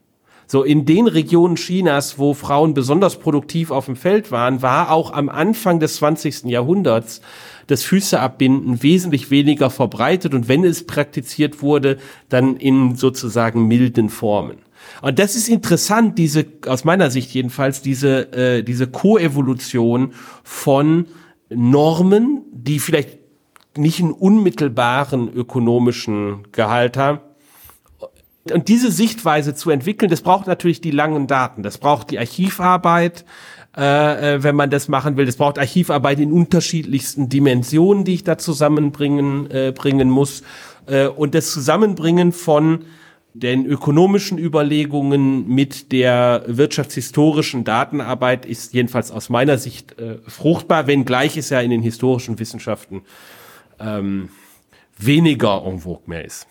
So, in den Regionen Chinas, wo Frauen besonders produktiv auf dem Feld waren, war auch am Anfang des 20. Jahrhunderts das Füßeabbinden wesentlich weniger verbreitet und wenn es praktiziert wurde, dann in sozusagen milden Formen. Und das ist interessant, diese, aus meiner Sicht jedenfalls, diese, äh, diese Koevolution von Normen, die vielleicht nicht einen unmittelbaren ökonomischen Gehalt haben. Und diese Sichtweise zu entwickeln, das braucht natürlich die langen Daten. Das braucht die Archivarbeit, äh, äh, wenn man das machen will. Es braucht Archivarbeit in unterschiedlichsten Dimensionen, die ich da zusammenbringen äh, bringen muss. Äh, und das Zusammenbringen von den ökonomischen Überlegungen mit der wirtschaftshistorischen Datenarbeit ist jedenfalls aus meiner Sicht äh, fruchtbar, wenngleich es ja in den historischen Wissenschaften ähm, weniger en vogue mehr ist.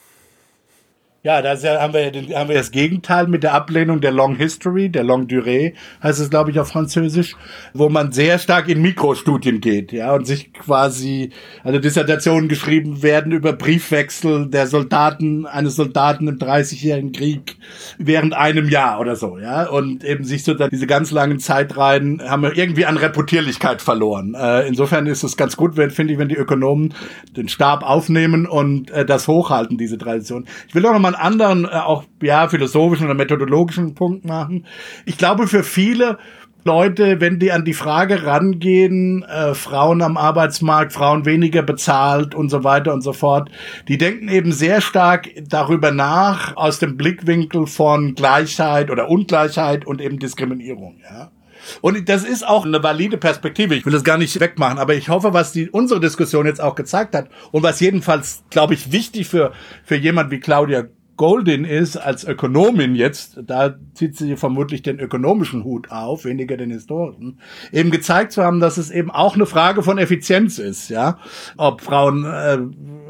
Ja, da haben wir, haben wir das Gegenteil mit der Ablehnung der Long History, der Long Durée, heißt es, glaube ich, auf Französisch, wo man sehr stark in Mikrostudien geht, ja, und sich quasi, also Dissertationen geschrieben werden über Briefwechsel der Soldaten, eines Soldaten im 30-jährigen Krieg während einem Jahr oder so, ja, und eben sich so diese ganz langen Zeitreihen haben wir irgendwie an Reputierlichkeit verloren. Äh, insofern ist es ganz gut, finde ich, wenn die Ökonomen den Stab aufnehmen und äh, das hochhalten, diese Tradition. Ich will auch noch mal einen anderen, äh, auch ja, philosophischen oder methodologischen Punkt machen. Ich glaube, für viele Leute, wenn die an die Frage rangehen, äh, Frauen am Arbeitsmarkt, Frauen weniger bezahlt und so weiter und so fort, die denken eben sehr stark darüber nach aus dem Blickwinkel von Gleichheit oder Ungleichheit und eben Diskriminierung, ja. Und das ist auch eine valide Perspektive. Ich will das gar nicht wegmachen, aber ich hoffe, was die, unsere Diskussion jetzt auch gezeigt hat und was jedenfalls, glaube ich, wichtig für, für jemand wie Claudia Goldin ist als Ökonomin jetzt, da zieht sie vermutlich den ökonomischen Hut auf, weniger den historischen, eben gezeigt zu haben, dass es eben auch eine Frage von Effizienz ist, ja, ob Frauen äh,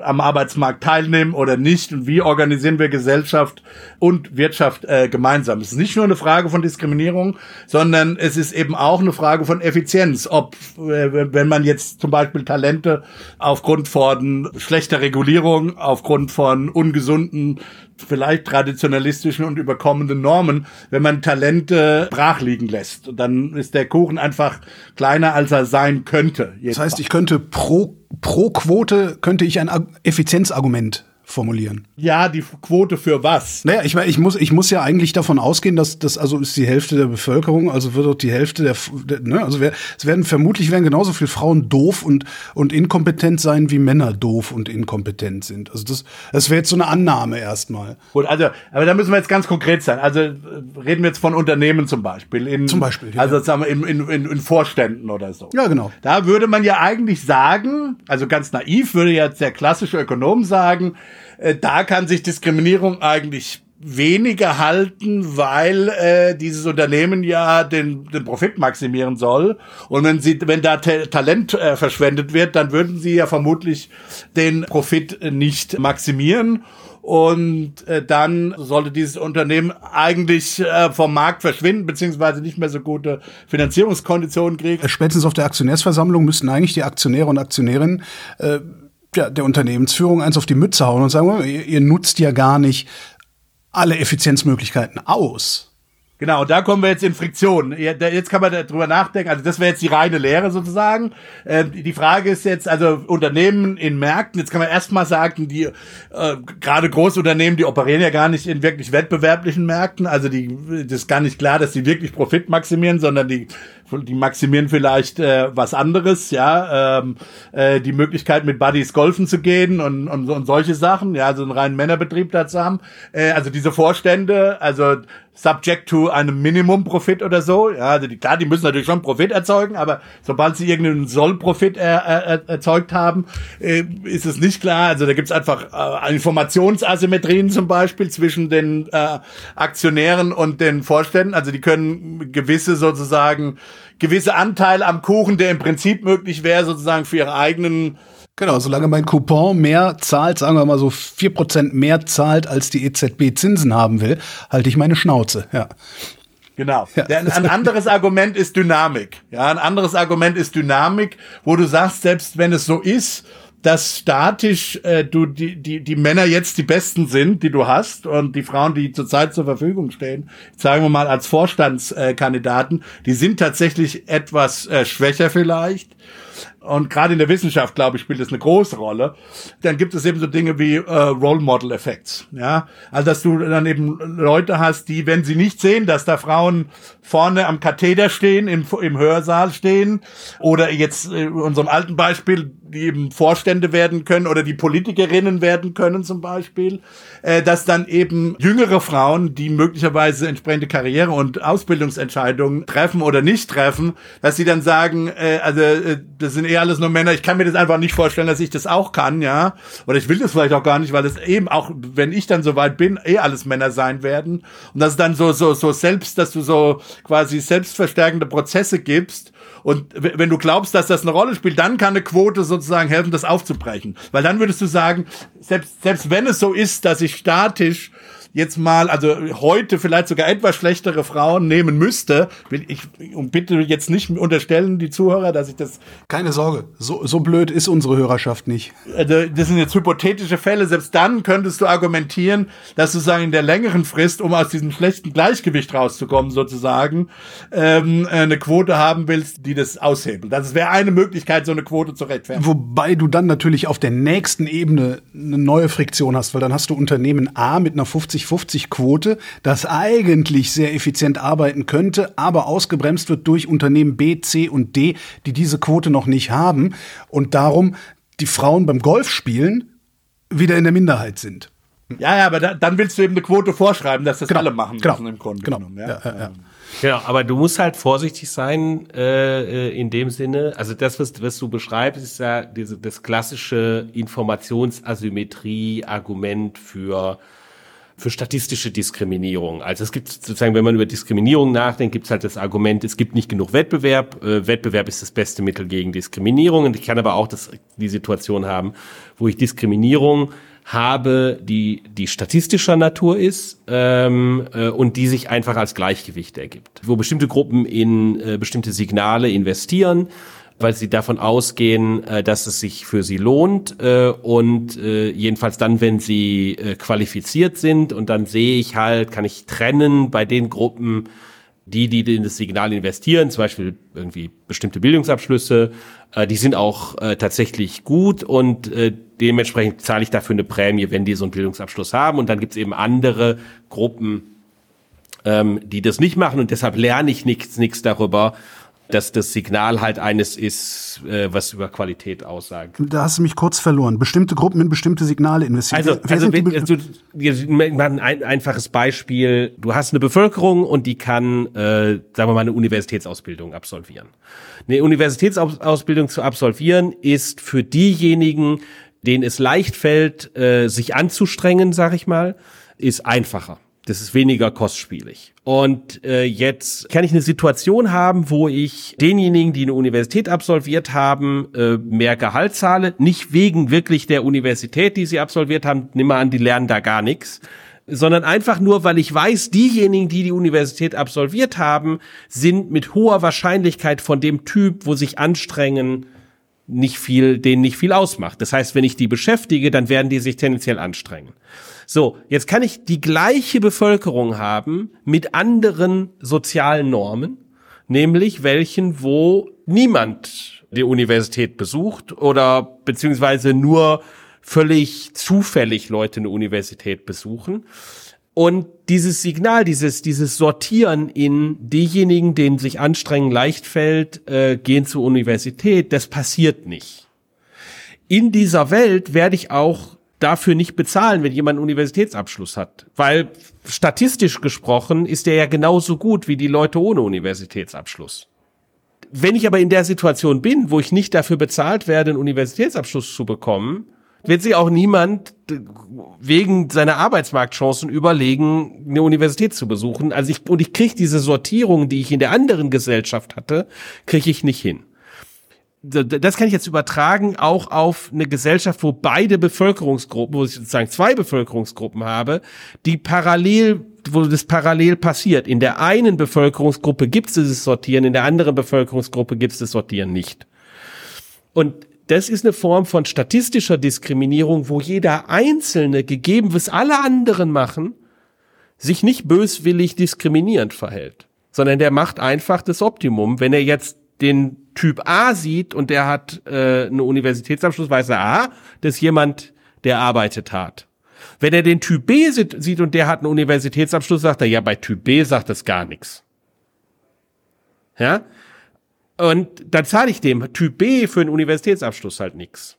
am Arbeitsmarkt teilnehmen oder nicht und wie organisieren wir Gesellschaft und Wirtschaft äh, gemeinsam. Es ist nicht nur eine Frage von Diskriminierung, sondern es ist eben auch eine Frage von Effizienz, ob äh, wenn man jetzt zum Beispiel Talente aufgrund von schlechter Regulierung, aufgrund von ungesunden vielleicht traditionalistischen und überkommenden Normen, wenn man Talente brach liegen lässt. Dann ist der Kuchen einfach kleiner, als er sein könnte. Das heißt, ich könnte pro, pro Quote könnte ich ein Effizienzargument formulieren. Ja, die Quote für was? Naja, ich meine, ich muss, ich muss ja eigentlich davon ausgehen, dass das also ist die Hälfte der Bevölkerung, also wird auch die Hälfte der, der ne, also wer, es werden vermutlich werden genauso viele Frauen doof und und inkompetent sein, wie Männer doof und inkompetent sind. Also das, das wäre jetzt so eine Annahme erstmal. Gut, also, aber da müssen wir jetzt ganz konkret sein. Also reden wir jetzt von Unternehmen zum Beispiel. In, zum Beispiel. Ja. Also sagen wir in, in, in, in Vorständen oder so. Ja, genau. Da würde man ja eigentlich sagen, also ganz naiv würde jetzt der klassische Ökonom sagen, äh, da kann sich Diskriminierung eigentlich weniger halten, weil äh, dieses Unternehmen ja den, den Profit maximieren soll. Und wenn sie, wenn da Ta Talent äh, verschwendet wird, dann würden sie ja vermutlich den Profit nicht maximieren. Und äh, dann sollte dieses Unternehmen eigentlich äh, vom Markt verschwinden, beziehungsweise nicht mehr so gute Finanzierungskonditionen kriegen. Spätestens auf der Aktionärsversammlung müssten eigentlich die Aktionäre und Aktionärinnen äh, ja, der Unternehmensführung eins auf die Mütze hauen und sagen, ihr, ihr nutzt ja gar nicht alle Effizienzmöglichkeiten aus. Genau, da kommen wir jetzt in Friktion. Jetzt kann man darüber nachdenken. Also das wäre jetzt die reine Lehre sozusagen. Ähm, die Frage ist jetzt, also Unternehmen in Märkten, jetzt kann man erstmal sagen, die äh, gerade Großunternehmen, die operieren ja gar nicht in wirklich wettbewerblichen Märkten. Also die das ist gar nicht klar, dass die wirklich Profit maximieren, sondern die die maximieren vielleicht äh, was anderes, ja, ähm, äh, die Möglichkeit mit Buddies golfen zu gehen und, und, und solche Sachen, ja, so einen reinen Männerbetrieb da zu haben. Äh, also diese Vorstände, also subject to einem Minimum-Profit oder so. Ja, also die, klar, die müssen natürlich schon Profit erzeugen, aber sobald sie irgendeinen Soll-Profit er, er, erzeugt haben, äh, ist es nicht klar. Also da gibt's einfach äh, Informationsasymmetrien zum Beispiel zwischen den äh, Aktionären und den Vorständen. Also die können gewisse sozusagen gewisse Anteile am Kuchen, der im Prinzip möglich wäre, sozusagen für ihre eigenen Genau, solange mein Coupon mehr zahlt, sagen wir mal so vier Prozent mehr zahlt, als die EZB Zinsen haben will, halte ich meine Schnauze, ja. Genau. Ja. Ein anderes Argument ist Dynamik. Ja, ein anderes Argument ist Dynamik, wo du sagst, selbst wenn es so ist, dass statisch äh, du die, die, die Männer jetzt die besten sind, die du hast und die Frauen, die zurzeit zur Verfügung stehen, sagen wir mal als Vorstandskandidaten, die sind tatsächlich etwas äh, schwächer vielleicht und gerade in der Wissenschaft, glaube ich, spielt das eine große Rolle. Dann gibt es eben so Dinge wie äh, Role Model Effects. Ja, also dass du dann eben Leute hast, die, wenn sie nicht sehen, dass da Frauen vorne am Katheder stehen, im, im Hörsaal stehen, oder jetzt äh, in unserem alten Beispiel, die eben Vorstände werden können oder die Politikerinnen werden können zum Beispiel, äh, dass dann eben jüngere Frauen, die möglicherweise entsprechende Karriere- und Ausbildungsentscheidungen treffen oder nicht treffen, dass sie dann sagen, äh, also äh, das sind eh alles nur Männer, ich kann mir das einfach nicht vorstellen, dass ich das auch kann, ja, oder ich will das vielleicht auch gar nicht, weil es eben auch, wenn ich dann soweit bin, eh alles Männer sein werden und das ist dann so so so selbst, dass du so quasi selbstverstärkende Prozesse gibst. Und wenn du glaubst, dass das eine Rolle spielt, dann kann eine Quote sozusagen helfen, das aufzubrechen. Weil dann würdest du sagen, selbst, selbst wenn es so ist, dass ich statisch jetzt mal, also heute vielleicht sogar etwas schlechtere Frauen nehmen müsste, will ich und bitte jetzt nicht unterstellen, die Zuhörer, dass ich das. Keine Sorge, so, so blöd ist unsere Hörerschaft nicht. Also das sind jetzt hypothetische Fälle. Selbst dann könntest du argumentieren, dass du sagen in der längeren Frist, um aus diesem schlechten Gleichgewicht rauszukommen, sozusagen, ähm, eine Quote haben willst, die das aushebelt. Das wäre eine Möglichkeit, so eine Quote zu rechtfertigen. Wobei du dann natürlich auf der nächsten Ebene eine neue Friktion hast, weil dann hast du Unternehmen A mit einer 50 50-50-Quote, das eigentlich sehr effizient arbeiten könnte, aber ausgebremst wird durch Unternehmen B, C und D, die diese Quote noch nicht haben und darum die Frauen beim Golfspielen wieder in der Minderheit sind. Ja, ja, aber da, dann willst du eben eine Quote vorschreiben, dass das genau, alle machen genau, müssen im Grunde genau, genommen. Ja, ja, ja. Genau, aber du musst halt vorsichtig sein äh, äh, in dem Sinne. Also das, was, was du beschreibst, ist ja diese, das klassische Informationsasymmetrie-Argument für für statistische Diskriminierung. Also es gibt sozusagen, wenn man über Diskriminierung nachdenkt, gibt es halt das Argument, es gibt nicht genug Wettbewerb. Äh, Wettbewerb ist das beste Mittel gegen Diskriminierung. Und ich kann aber auch das, die Situation haben, wo ich Diskriminierung habe, die, die statistischer Natur ist ähm, äh, und die sich einfach als Gleichgewicht ergibt. Wo bestimmte Gruppen in äh, bestimmte Signale investieren, weil sie davon ausgehen, äh, dass es sich für sie lohnt äh, und äh, jedenfalls dann, wenn sie äh, qualifiziert sind. Und dann sehe ich halt, kann ich trennen bei den Gruppen, die, die in das Signal investieren, zum Beispiel irgendwie bestimmte Bildungsabschlüsse, äh, die sind auch äh, tatsächlich gut und äh, dementsprechend zahle ich dafür eine Prämie, wenn die so einen Bildungsabschluss haben. Und dann gibt's eben andere Gruppen, ähm, die das nicht machen. Und deshalb lerne ich nichts, nichts darüber, dass das Signal halt eines ist, äh, was über Qualität aussagt. Da hast du mich kurz verloren. Bestimmte Gruppen in bestimmte Signale investieren. Also, Wer also wenn, also, ein ein einfaches Beispiel. Du hast eine Bevölkerung und die kann, äh, sagen wir mal, eine Universitätsausbildung absolvieren. Eine Universitätsausbildung zu absolvieren ist für diejenigen, denen es leicht fällt, äh, sich anzustrengen, sag ich mal, ist einfacher. Das ist weniger kostspielig. Und äh, jetzt kann ich eine Situation haben, wo ich denjenigen, die eine Universität absolviert haben, äh, mehr Gehalt zahle. Nicht wegen wirklich der Universität, die sie absolviert haben. Nimm mal an, die lernen da gar nichts sondern einfach nur, weil ich weiß, diejenigen, die die Universität absolviert haben, sind mit hoher Wahrscheinlichkeit von dem Typ, wo sich anstrengen, nicht viel, denen nicht viel ausmacht. Das heißt, wenn ich die beschäftige, dann werden die sich tendenziell anstrengen. So, jetzt kann ich die gleiche Bevölkerung haben mit anderen sozialen Normen, nämlich welchen, wo niemand die Universität besucht oder beziehungsweise nur völlig zufällig Leute eine Universität besuchen. Und dieses Signal, dieses, dieses Sortieren in diejenigen, denen sich anstrengen leicht fällt, äh, gehen zur Universität, das passiert nicht. In dieser Welt werde ich auch dafür nicht bezahlen, wenn jemand einen Universitätsabschluss hat. Weil statistisch gesprochen ist der ja genauso gut wie die Leute ohne Universitätsabschluss. Wenn ich aber in der Situation bin, wo ich nicht dafür bezahlt werde, einen Universitätsabschluss zu bekommen, wird sich auch niemand wegen seiner Arbeitsmarktchancen überlegen, eine Universität zu besuchen. Also ich, und ich kriege diese Sortierung, die ich in der anderen Gesellschaft hatte, kriege ich nicht hin. Das kann ich jetzt übertragen auch auf eine Gesellschaft, wo beide Bevölkerungsgruppen, wo ich sozusagen zwei Bevölkerungsgruppen habe, die parallel, wo das parallel passiert. In der einen Bevölkerungsgruppe gibt es dieses Sortieren, in der anderen Bevölkerungsgruppe gibt es das Sortieren nicht. Und das ist eine Form von statistischer Diskriminierung, wo jeder Einzelne, gegeben was alle anderen machen, sich nicht böswillig diskriminierend verhält, sondern der macht einfach das Optimum. Wenn er jetzt den Typ A sieht und der hat äh, einen Universitätsabschluss, weiß er, aha, das ist jemand, der arbeitet hat. Wenn er den Typ B sieht und der hat einen Universitätsabschluss, sagt er, ja, bei Typ B sagt das gar nichts. Ja? Und dann zahle ich dem Typ B für einen Universitätsabschluss halt nichts.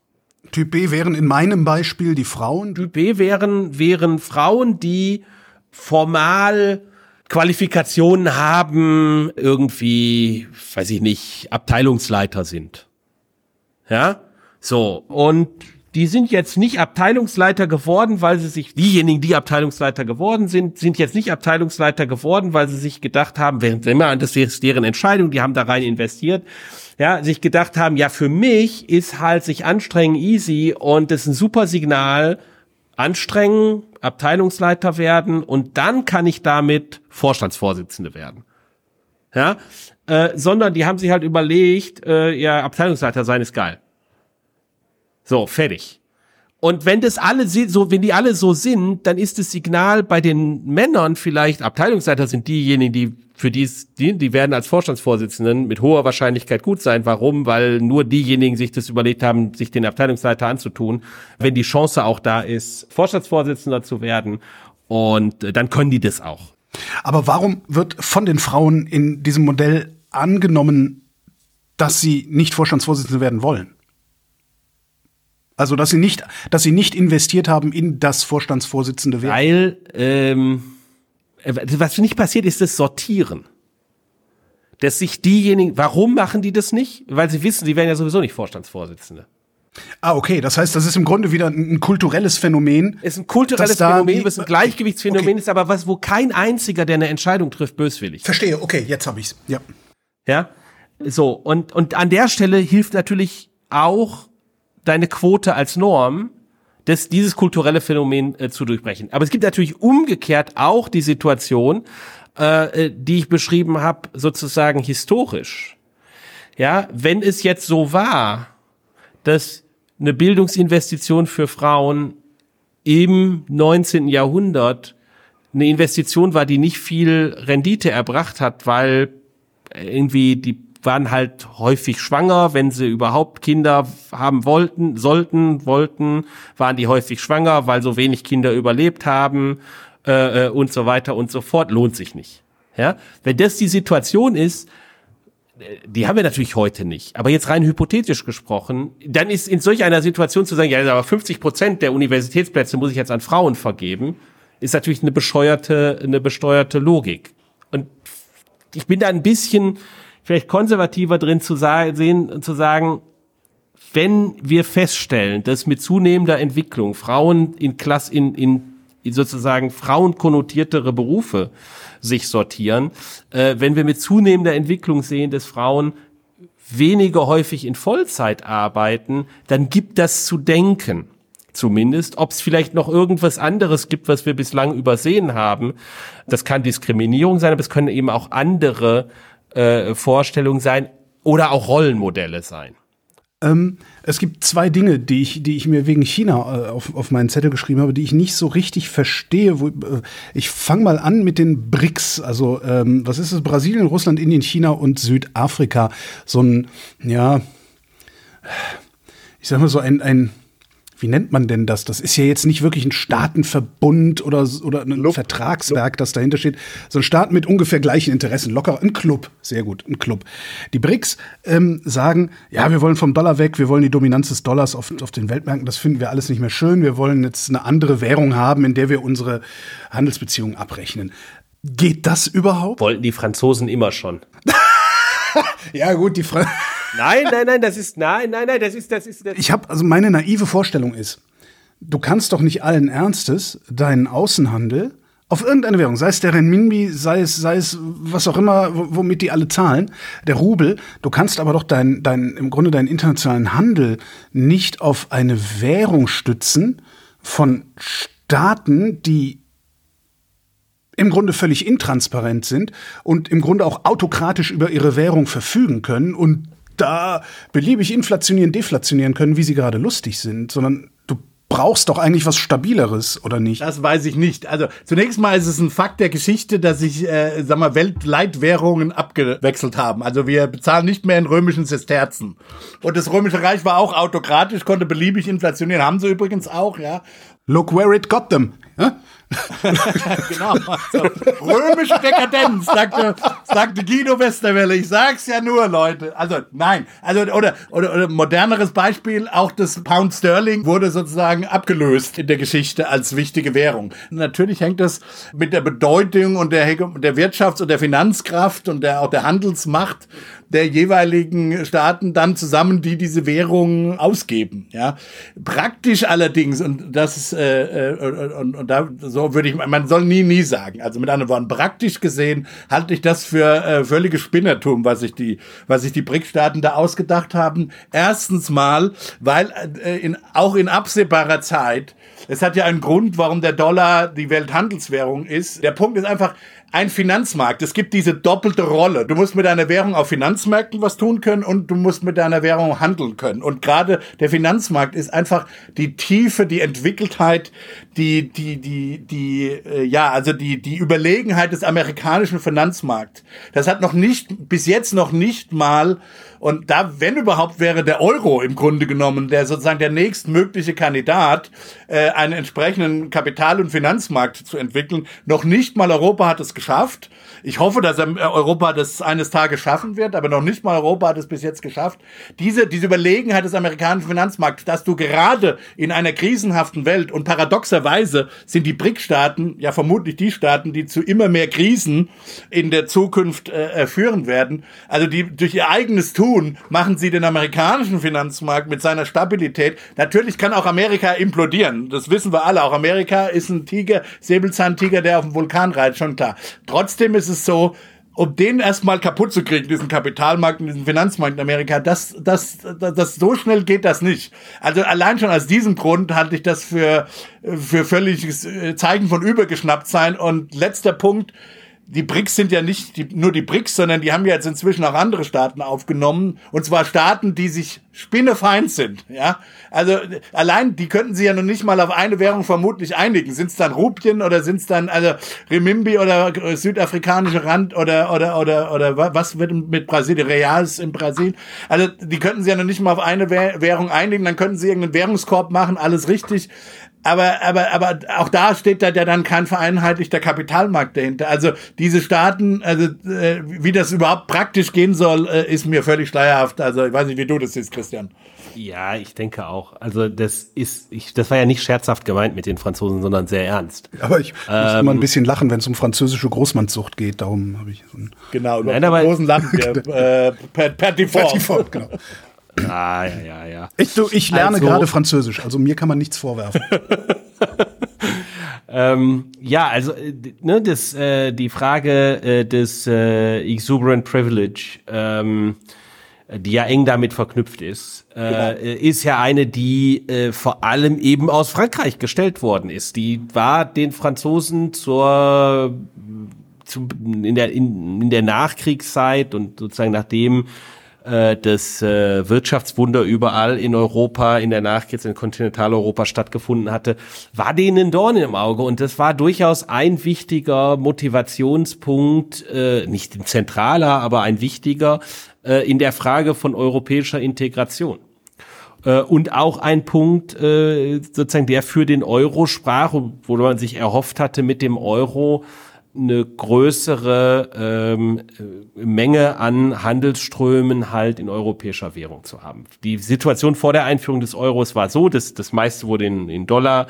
Typ B wären in meinem Beispiel die Frauen. Typ B wären, wären Frauen, die formal Qualifikationen haben, irgendwie, weiß ich nicht, Abteilungsleiter sind. Ja? So. Und die sind jetzt nicht Abteilungsleiter geworden, weil sie sich, diejenigen, die Abteilungsleiter geworden sind, sind jetzt nicht Abteilungsleiter geworden, weil sie sich gedacht haben, während immer, das ist deren Entscheidung, die haben da rein investiert, ja, sich gedacht haben, ja, für mich ist halt sich anstrengen easy und das ist ein super Signal, anstrengen, Abteilungsleiter werden und dann kann ich damit Vorstandsvorsitzende werden. Ja, äh, sondern die haben sich halt überlegt, äh, ja, Abteilungsleiter sein ist geil. So, fertig. Und wenn das alle so, wenn die alle so sind, dann ist das Signal bei den Männern vielleicht, Abteilungsleiter sind diejenigen, die für die, die, die werden als Vorstandsvorsitzenden mit hoher Wahrscheinlichkeit gut sein. Warum? Weil nur diejenigen sich das überlegt haben, sich den Abteilungsleiter anzutun, wenn die Chance auch da ist, Vorstandsvorsitzender zu werden. Und äh, dann können die das auch. Aber warum wird von den Frauen in diesem Modell angenommen, dass sie nicht Vorstandsvorsitzende werden wollen? Also, dass sie nicht, dass sie nicht investiert haben in das Vorstandsvorsitzende werden. Weil, ähm, äh, was nicht passiert, ist das Sortieren. Dass sich diejenigen, warum machen die das nicht? Weil sie wissen, sie werden ja sowieso nicht Vorstandsvorsitzende. Ah, okay. Das heißt, das ist im Grunde wieder ein, kulturelles Phänomen. Es ist ein kulturelles Phänomen, was ein Gleichgewichtsphänomen okay. ist, aber was, wo kein einziger, der eine Entscheidung trifft, böswillig. Verstehe, okay, jetzt habe ich's. Ja. Ja. So, und, und an der Stelle hilft natürlich auch deine Quote als Norm, das, dieses kulturelle Phänomen äh, zu durchbrechen. Aber es gibt natürlich umgekehrt auch die Situation, äh, äh, die ich beschrieben habe, sozusagen historisch. Ja, wenn es jetzt so war, dass eine Bildungsinvestition für Frauen im 19. Jahrhundert eine Investition war, die nicht viel Rendite erbracht hat, weil irgendwie die waren halt häufig schwanger, wenn sie überhaupt Kinder haben wollten, sollten, wollten, waren die häufig schwanger, weil so wenig Kinder überlebt haben äh, äh, und so weiter und so fort, lohnt sich nicht. Ja, wenn das die Situation ist, äh, die haben wir natürlich heute nicht. Aber jetzt rein hypothetisch gesprochen, dann ist in solch einer Situation zu sagen, ja, aber 50 Prozent der Universitätsplätze muss ich jetzt an Frauen vergeben, ist natürlich eine bescheuerte, eine besteuerte Logik. Und ich bin da ein bisschen, vielleicht konservativer drin zu sehen, zu sagen, wenn wir feststellen, dass mit zunehmender Entwicklung Frauen in Klass, in, in, in sozusagen frauenkonnotiertere Berufe sich sortieren, äh, wenn wir mit zunehmender Entwicklung sehen, dass Frauen weniger häufig in Vollzeit arbeiten, dann gibt das zu denken. Zumindest, ob es vielleicht noch irgendwas anderes gibt, was wir bislang übersehen haben. Das kann Diskriminierung sein, aber es können eben auch andere äh, Vorstellung sein oder auch Rollenmodelle sein. Ähm, es gibt zwei Dinge, die ich, die ich mir wegen China äh, auf, auf meinen Zettel geschrieben habe, die ich nicht so richtig verstehe. Wo, äh, ich fange mal an mit den BRICS. Also, ähm, was ist es? Brasilien, Russland, Indien, China und Südafrika. So ein, ja, ich sag mal so ein, ein wie nennt man denn das? Das ist ja jetzt nicht wirklich ein Staatenverbund oder, oder ein Club. Vertragswerk, das dahinter steht, sondern Staaten mit ungefähr gleichen Interessen. Locker ein Club. Sehr gut, ein Club. Die BRICS ähm, sagen, ja, wir wollen vom Dollar weg, wir wollen die Dominanz des Dollars auf, auf den Weltmärkten, das finden wir alles nicht mehr schön. Wir wollen jetzt eine andere Währung haben, in der wir unsere Handelsbeziehungen abrechnen. Geht das überhaupt? Wollten die Franzosen immer schon. ja, gut, die Fra Nein, nein, nein, das ist nein, nein, nein, das ist das ist das Ich habe also meine naive Vorstellung ist, du kannst doch nicht allen Ernstes deinen Außenhandel auf irgendeine Währung, sei es der Renminbi, sei es, sei es was auch immer, womit die alle zahlen, der Rubel, du kannst aber doch dein, dein, im Grunde deinen internationalen Handel nicht auf eine Währung stützen von Staaten, die im Grunde völlig intransparent sind und im Grunde auch autokratisch über ihre Währung verfügen können und da beliebig inflationieren, deflationieren können, wie sie gerade lustig sind, sondern du brauchst doch eigentlich was Stabileres, oder nicht? Das weiß ich nicht. Also zunächst mal ist es ein Fakt der Geschichte, dass sich, äh, sag mal, Weltleitwährungen abgewechselt haben. Also wir bezahlen nicht mehr in römischen Sesterzen. Und das Römische Reich war auch autokratisch, konnte beliebig inflationieren. Haben sie übrigens auch, ja. Look where it got them. Ja? genau. Also, römische Dekadenz, sagte, sagte Guido Westerwelle. Ich sag's ja nur, Leute. Also, nein. Also, oder, oder, oder moderneres Beispiel, auch das Pound Sterling wurde sozusagen abgelöst in der Geschichte als wichtige Währung. Natürlich hängt das mit der Bedeutung und der, der Wirtschafts- und der Finanzkraft und der, auch der Handelsmacht der jeweiligen Staaten dann zusammen, die diese Währung ausgeben. Ja, praktisch allerdings und das ist äh, äh, und, und da so würde ich man soll nie nie sagen. Also mit anderen Worten praktisch gesehen halte ich das für äh, völlige Spinnertum, was sich die was sich die BRIC-Staaten da ausgedacht haben. Erstens mal, weil äh, in, auch in absehbarer Zeit es hat ja einen Grund, warum der Dollar die Welthandelswährung ist. Der Punkt ist einfach, ein Finanzmarkt. Es gibt diese doppelte Rolle. Du musst mit deiner Währung auf Finanzmärkten was tun können und du musst mit deiner Währung handeln können. Und gerade der Finanzmarkt ist einfach die Tiefe, die Entwickeltheit, die, die, die, die, äh, ja, also die, die Überlegenheit des amerikanischen Finanzmarkts. Das hat noch nicht, bis jetzt noch nicht mal und da, wenn überhaupt, wäre der Euro im Grunde genommen der sozusagen der nächstmögliche Kandidat, äh, einen entsprechenden Kapital- und Finanzmarkt zu entwickeln. Noch nicht mal Europa hat es geschafft. Ich hoffe, dass äh, Europa das eines Tages schaffen wird, aber noch nicht mal Europa hat es bis jetzt geschafft. Diese, diese Überlegenheit des amerikanischen Finanzmarkts, dass du gerade in einer krisenhaften Welt und paradoxerweise sind die BRIC-Staaten ja vermutlich die Staaten, die zu immer mehr Krisen in der Zukunft äh, führen werden. Also die durch ihr eigenes Tun tun, machen sie den amerikanischen Finanzmarkt mit seiner Stabilität. Natürlich kann auch Amerika implodieren. Das wissen wir alle. Auch Amerika ist ein Tiger, Säbelzahntiger, der auf dem Vulkan reitet, schon klar. Trotzdem ist es so, um den erstmal kaputt zu kriegen, diesen Kapitalmarkt und diesen Finanzmarkt in Amerika, das, das, das, das, so schnell geht das nicht. Also allein schon aus diesem Grund halte ich das für, für völliges äh, Zeichen von übergeschnappt sein. Und letzter Punkt, die BRICS sind ja nicht die, nur die BRICS, sondern die haben ja jetzt inzwischen auch andere Staaten aufgenommen. Und zwar Staaten, die sich spinnefeind sind. Ja, also allein die könnten sie ja noch nicht mal auf eine Währung vermutlich einigen. Sind es dann Rupien oder sind es dann also Remimbi oder südafrikanische Rand oder oder oder oder was wird mit Brasilien Reals in Brasilien? Also die könnten sie ja noch nicht mal auf eine Währung einigen. Dann könnten sie irgendeinen Währungskorb machen, alles richtig aber, aber, aber auch da steht da ja dann kein vereinheitlichter Kapitalmarkt dahinter. Also diese Staaten, also äh, wie das überhaupt praktisch gehen soll, äh, ist mir völlig schleierhaft. Also ich weiß nicht, wie du das siehst, Christian. Ja, ich denke auch. Also das ist, ich, das war ja nicht scherzhaft gemeint mit den Franzosen, sondern sehr ernst. Aber ich ähm, muss immer ein bisschen lachen, wenn es um französische Großmannszucht geht. Darum habe ich so ein genau über Nein, großen Land äh, per, per Default. Per Default genau. Ah, ja, ja, ja. Ich, du, ich lerne also, gerade Französisch, also mir kann man nichts vorwerfen. ähm, ja, also äh, ne, das, äh, die Frage äh, des äh, exuberant privilege, ähm, die ja eng damit verknüpft ist, äh, genau. ist ja eine, die äh, vor allem eben aus Frankreich gestellt worden ist. Die war den Franzosen zur, zu, in der in, in der Nachkriegszeit und sozusagen nachdem äh, das äh, Wirtschaftswunder überall in Europa, in der Nachkriegszeit in Kontinentaleuropa stattgefunden hatte, war denen ein Dorn im Auge. Und das war durchaus ein wichtiger Motivationspunkt, äh, nicht ein zentraler, aber ein wichtiger, äh, in der Frage von europäischer Integration. Äh, und auch ein Punkt, äh, sozusagen, der für den Euro sprach, wo man sich erhofft hatte, mit dem Euro eine größere ähm, äh, Menge an Handelsströmen halt in europäischer Währung zu haben. Die Situation vor der Einführung des Euros war so, dass das meiste wurde in, in Dollar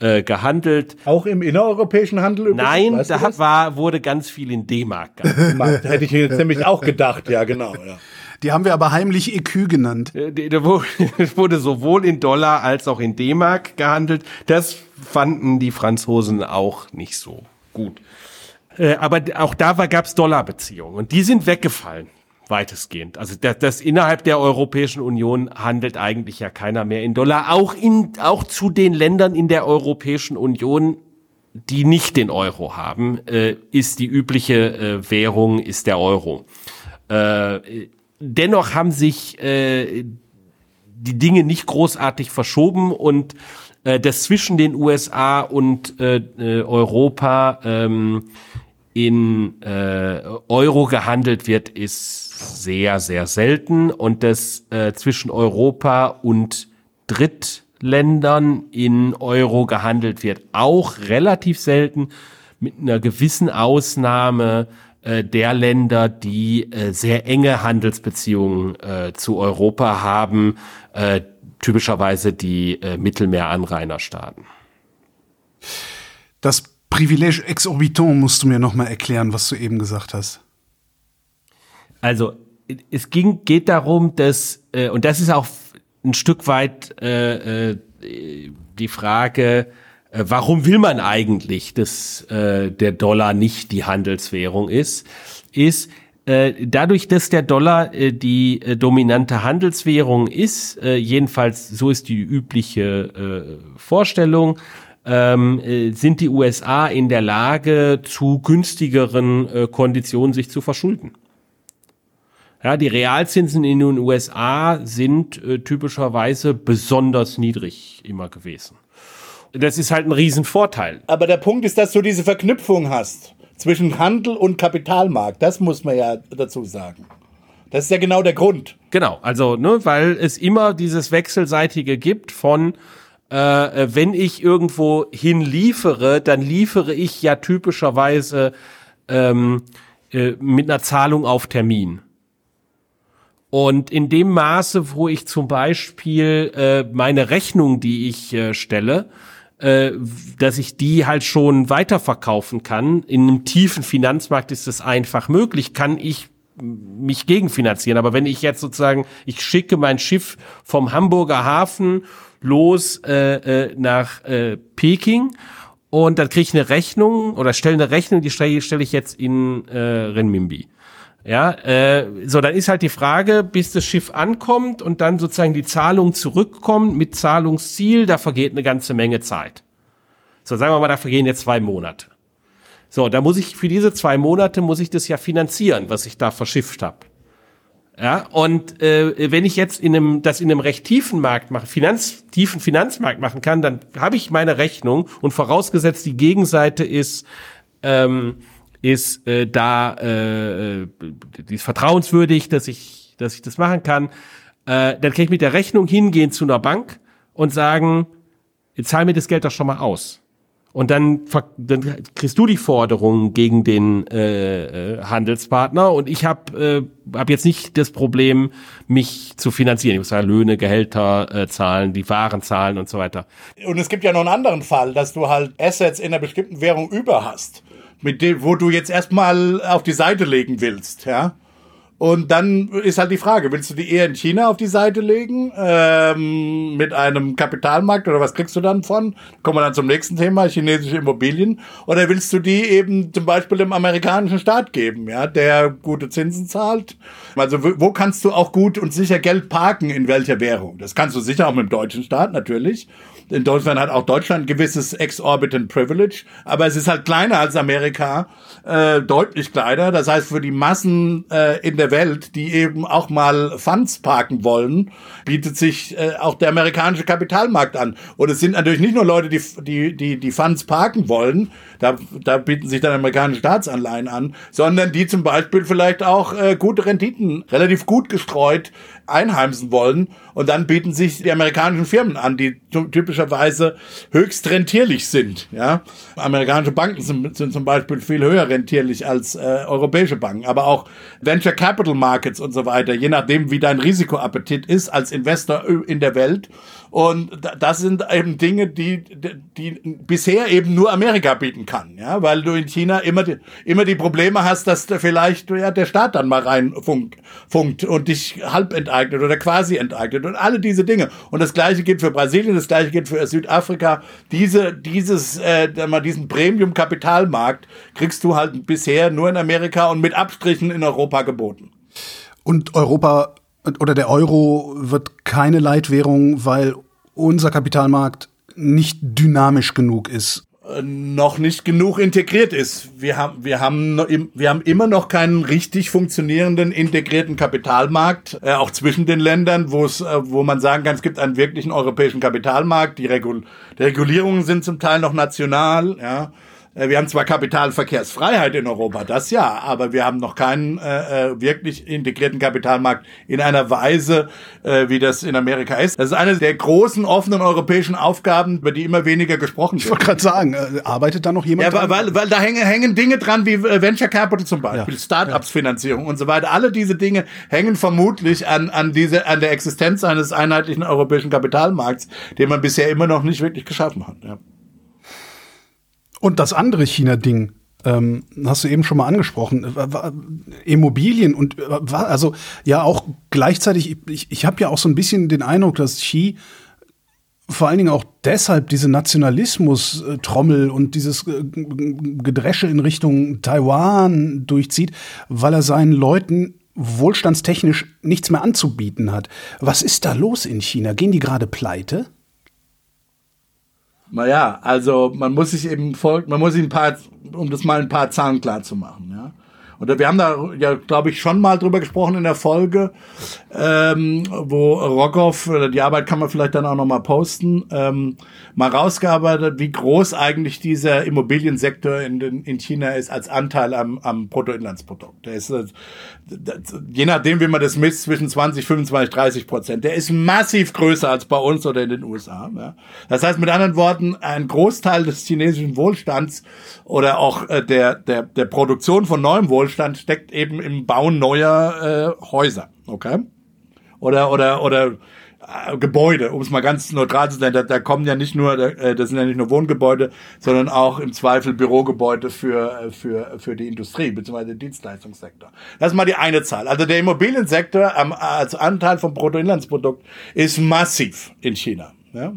äh, gehandelt. Auch im innereuropäischen Handel? Übrigens? Nein, weißt da war, wurde ganz viel in D-Mark gehandelt. Hätte ich jetzt nämlich auch gedacht, ja genau. Ja. Die haben wir aber heimlich EQ genannt. Äh, da wurde sowohl in Dollar als auch in D-Mark gehandelt. Das fanden die Franzosen auch nicht so gut. Äh, aber auch da gab es Dollarbeziehungen und die sind weggefallen weitestgehend. Also das, das innerhalb der Europäischen Union handelt eigentlich ja keiner mehr in Dollar. Auch in auch zu den Ländern in der Europäischen Union, die nicht den Euro haben, äh, ist die übliche äh, Währung ist der Euro. Äh, dennoch haben sich äh, die Dinge nicht großartig verschoben und äh, das zwischen den USA und Europa ähm, in äh, Euro gehandelt wird, ist sehr, sehr selten. Und das äh, zwischen Europa und Drittländern in Euro gehandelt wird, auch relativ selten, mit einer gewissen Ausnahme äh, der Länder, die äh, sehr enge Handelsbeziehungen äh, zu Europa haben, äh, typischerweise die äh, Mittelmeeranrainerstaaten. Das Privilege exorbitant musst du mir noch mal erklären, was du eben gesagt hast. Also es ging, geht darum, dass, äh, und das ist auch ein Stück weit äh, äh, die Frage, äh, warum will man eigentlich, dass äh, der Dollar nicht die Handelswährung ist, ist, äh, dadurch, dass der Dollar äh, die dominante Handelswährung ist, jedenfalls so ist die übliche Vorstellung, ähm, äh, sind die USA in der Lage, zu günstigeren äh, Konditionen sich zu verschulden. Ja, die Realzinsen in den USA sind äh, typischerweise besonders niedrig immer gewesen. Das ist halt ein Riesenvorteil. Aber der Punkt ist, dass du diese Verknüpfung hast zwischen Handel und Kapitalmarkt. Das muss man ja dazu sagen. Das ist ja genau der Grund. Genau, also, ne, weil es immer dieses Wechselseitige gibt von äh, wenn ich irgendwo hin liefere, dann liefere ich ja typischerweise ähm, äh, mit einer Zahlung auf Termin. Und in dem Maße, wo ich zum Beispiel äh, meine Rechnung, die ich äh, stelle, äh, dass ich die halt schon weiterverkaufen kann, in einem tiefen Finanzmarkt ist das einfach möglich, kann ich mich gegenfinanzieren. Aber wenn ich jetzt sozusagen, ich schicke mein Schiff vom Hamburger Hafen los äh, äh, nach äh, Peking und dann kriege ich eine Rechnung oder stelle eine Rechnung, die stelle stell ich jetzt in äh, Renminbi. Ja, äh, so dann ist halt die Frage, bis das Schiff ankommt und dann sozusagen die Zahlung zurückkommt mit Zahlungsziel, da vergeht eine ganze Menge Zeit. So sagen wir mal, da vergehen jetzt zwei Monate. So, da muss ich für diese zwei Monate muss ich das ja finanzieren, was ich da verschifft habe. Ja, und äh, wenn ich jetzt in einem, das in einem recht tiefen Markt mache, Finanz, tiefen Finanzmarkt machen kann, dann habe ich meine Rechnung und vorausgesetzt die Gegenseite ist ähm, ist äh, da äh, die ist vertrauenswürdig, dass ich dass ich das machen kann, äh, dann kann ich mit der Rechnung hingehen zu einer Bank und sagen, zahl mir das Geld doch schon mal aus. Und dann, dann kriegst du die Forderung gegen den äh, äh, Handelspartner und ich habe äh, hab jetzt nicht das Problem, mich zu finanzieren. Ich muss ja Löhne, Gehälter äh, zahlen, die Waren zahlen und so weiter. Und es gibt ja noch einen anderen Fall, dass du halt Assets in einer bestimmten Währung über hast, mit dem, wo du jetzt erstmal auf die Seite legen willst, ja. Und dann ist halt die Frage, willst du die eher in China auf die Seite legen, ähm, mit einem Kapitalmarkt oder was kriegst du dann von? Kommen wir dann zum nächsten Thema, chinesische Immobilien. Oder willst du die eben zum Beispiel dem amerikanischen Staat geben, ja, der gute Zinsen zahlt? Also wo kannst du auch gut und sicher Geld parken, in welcher Währung? Das kannst du sicher auch mit dem deutschen Staat natürlich. Insofern hat auch Deutschland gewisses exorbitant Privilege, aber es ist halt kleiner als Amerika, äh, deutlich kleiner. Das heißt, für die Massen äh, in der Welt, die eben auch mal Funds parken wollen, bietet sich äh, auch der amerikanische Kapitalmarkt an. Und es sind natürlich nicht nur Leute, die die die, die Funds parken wollen, da, da bieten sich dann amerikanische Staatsanleihen an, sondern die zum Beispiel vielleicht auch äh, gute Renditen, relativ gut gestreut einheimsen wollen. Und dann bieten sich die amerikanischen Firmen an, die typischerweise höchst rentierlich sind. Ja, amerikanische Banken sind, sind zum Beispiel viel höher rentierlich als äh, europäische Banken, aber auch Venture Capital Markets und so weiter, je nachdem, wie dein Risikoappetit ist als Investor in der Welt. Und das sind eben Dinge, die, die bisher eben nur Amerika bieten kann, ja, weil du in China immer die, immer die Probleme hast, dass da vielleicht ja, der Staat dann mal rein funkt, funkt und dich halb enteignet oder quasi enteignet und alle diese Dinge. Und das gleiche gilt für Brasilien, das gleiche gilt für Südafrika. Diese, dieses, äh, diesen Premium-Kapitalmarkt kriegst du halt bisher nur in Amerika und mit Abstrichen in Europa geboten. Und Europa oder der Euro wird keine Leitwährung, weil unser Kapitalmarkt nicht dynamisch genug ist. Noch nicht genug integriert ist. Wir haben, wir haben, wir haben immer noch keinen richtig funktionierenden integrierten Kapitalmarkt, äh, auch zwischen den Ländern, wo es, äh, wo man sagen kann, es gibt einen wirklichen europäischen Kapitalmarkt. Die, Regul die Regulierungen sind zum Teil noch national, ja. Äh, wir haben zwar Kapitalverkehrsfreiheit in Europa, das ja, aber wir haben noch keinen äh, äh, wirklich integrierten Kapitalmarkt in einer Weise, äh, wie das in Amerika ist. Das ist eine der großen offenen europäischen Aufgaben, über die immer weniger gesprochen wird. Ich wollte gerade sagen, äh, arbeitet da noch jemand ja, dran? Weil, weil da hängen, hängen Dinge dran wie äh, Venture Capital zum Beispiel, ja. Startups-Finanzierung und so weiter. Alle diese Dinge hängen vermutlich an, an, diese, an der Existenz eines einheitlichen europäischen Kapitalmarkts, den man bisher immer noch nicht wirklich geschaffen hat. Ja. Und das andere China-Ding, ähm, hast du eben schon mal angesprochen, Immobilien und also ja auch gleichzeitig, ich, ich habe ja auch so ein bisschen den Eindruck, dass Xi vor allen Dingen auch deshalb diese Nationalismus-Trommel und dieses Gedresche in Richtung Taiwan durchzieht, weil er seinen Leuten wohlstandstechnisch nichts mehr anzubieten hat. Was ist da los in China? Gehen die gerade pleite? Naja, also man muss sich eben man muss sich ein paar, um das mal ein paar Zahlen klar zu machen, ja. Und wir haben da ja, glaube ich, schon mal drüber gesprochen in der Folge, ähm, wo Rockhoff, die Arbeit kann man vielleicht dann auch noch mal posten, ähm, mal rausgearbeitet, wie groß eigentlich dieser Immobiliensektor in, in China ist als Anteil am, am Bruttoinlandsprodukt. Der ist, äh, je nachdem, wie man das misst, zwischen 20, 25, 30 Prozent. Der ist massiv größer als bei uns oder in den USA. Ja. Das heißt mit anderen Worten, ein Großteil des chinesischen Wohlstands oder auch äh, der, der, der Produktion von neuem Wohlstand steckt eben im Bauen neuer äh, Häuser, okay? Oder, oder, oder äh, Gebäude, um es mal ganz neutral zu sein, da, da kommen ja nicht nur, äh, das sind ja nicht nur Wohngebäude, sondern auch im Zweifel Bürogebäude für, äh, für, für die Industrie, den Dienstleistungssektor. Das ist mal die eine Zahl. Also der Immobiliensektor am, als Anteil vom Bruttoinlandsprodukt ist massiv in China. Ja?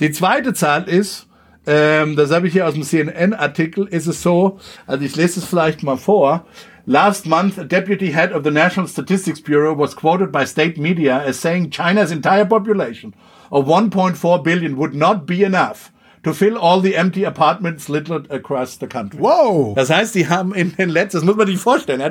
Die zweite Zahl ist, ähm, das habe ich hier aus dem CNN-Artikel, ist es so, also ich lese es vielleicht mal vor. Last month, a deputy head of the National Statistics Bureau was quoted by state media as saying China's entire population of 1.4 billion would not be enough to fill all the empty apartments littered across the country. Wow. Das heißt, die haben in den letzten, das muss man sich vorstellen.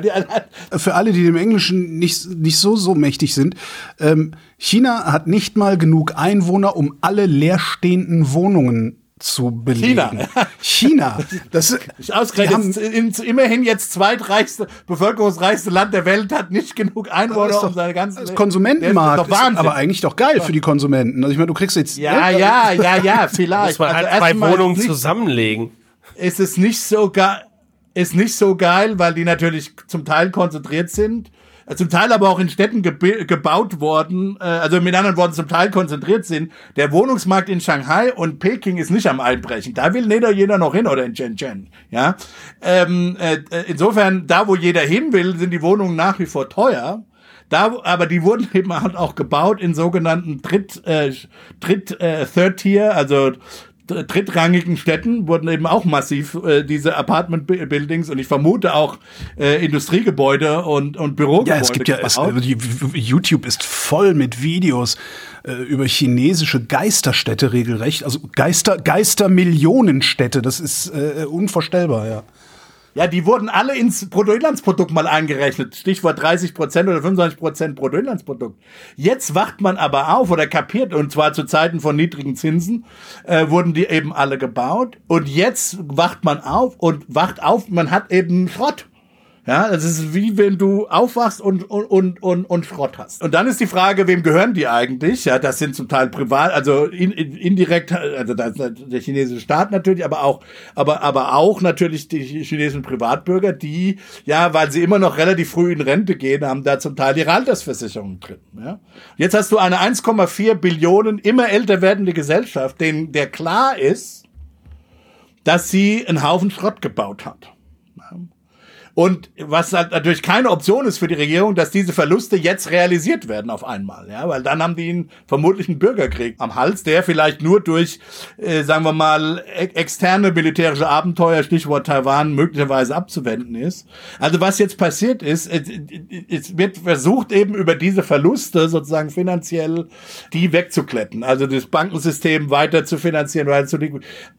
Für alle, die dem Englischen nicht, nicht so, so mächtig sind, ähm, China hat nicht mal genug Einwohner, um alle leerstehenden Wohnungen zu belegen. China. China. Das ist ausgerechnet. In, immerhin jetzt zweitreichste, bevölkerungsreichste Land der Welt hat nicht genug Einwohner, doch, um seine ganzen. Das Konsumentenmarkt ist, ist aber eigentlich doch geil für die Konsumenten. Also ich meine, du kriegst jetzt. Ja, ne? ja, ja, ja, vielleicht. Muss man halt also zwei Wohnungen nicht, zusammenlegen. Ist es nicht so geil, ist nicht so geil, weil die natürlich zum Teil konzentriert sind äh, zum Teil aber auch in Städten gebaut worden, äh, also mit anderen Worten zum Teil konzentriert sind. Der Wohnungsmarkt in Shanghai und Peking ist nicht am Einbrechen. Da will nicht jeder noch hin oder in Shenzhen. Ja, ähm, äh, insofern da, wo jeder hin will, sind die Wohnungen nach wie vor teuer. Da, aber die wurden eben halt auch gebaut in sogenannten Dritt, äh, Dritt, äh, Third Tier, also drittrangigen Städten wurden eben auch massiv äh, diese Apartment-Buildings und ich vermute auch äh, Industriegebäude und, und Bürogebäude. Ja, es gibt ja, es, die, YouTube ist voll mit Videos äh, über chinesische Geisterstädte regelrecht, also Geister, Geistermillionenstädte, das ist äh, unvorstellbar, ja. Ja, die wurden alle ins Bruttoinlandsprodukt mal eingerechnet. Stichwort 30 Prozent oder 25 Prozent Bruttoinlandsprodukt. Jetzt wacht man aber auf oder kapiert, und zwar zu Zeiten von niedrigen Zinsen, äh, wurden die eben alle gebaut. Und jetzt wacht man auf und wacht auf, man hat eben Schrott. Ja, das ist wie wenn du aufwachst und, und, und, und, Schrott hast. Und dann ist die Frage, wem gehören die eigentlich? Ja, das sind zum Teil privat, also in, in, indirekt, also das, der chinesische Staat natürlich, aber auch, aber, aber auch natürlich die chinesischen Privatbürger, die, ja, weil sie immer noch relativ früh in Rente gehen, haben da zum Teil ihre Altersversicherung drin. Ja. Jetzt hast du eine 1,4 Billionen immer älter werdende Gesellschaft, denen der klar ist, dass sie einen Haufen Schrott gebaut hat. Und was halt natürlich keine Option ist für die Regierung, dass diese Verluste jetzt realisiert werden auf einmal, ja, weil dann haben die einen vermutlich einen Bürgerkrieg am Hals, der vielleicht nur durch, äh, sagen wir mal, e externe militärische Abenteuer, Stichwort Taiwan, möglicherweise abzuwenden ist. Also was jetzt passiert ist, es, wird versucht eben über diese Verluste sozusagen finanziell die wegzukletten, also das Bankensystem weiter zu finanzieren, weiter zu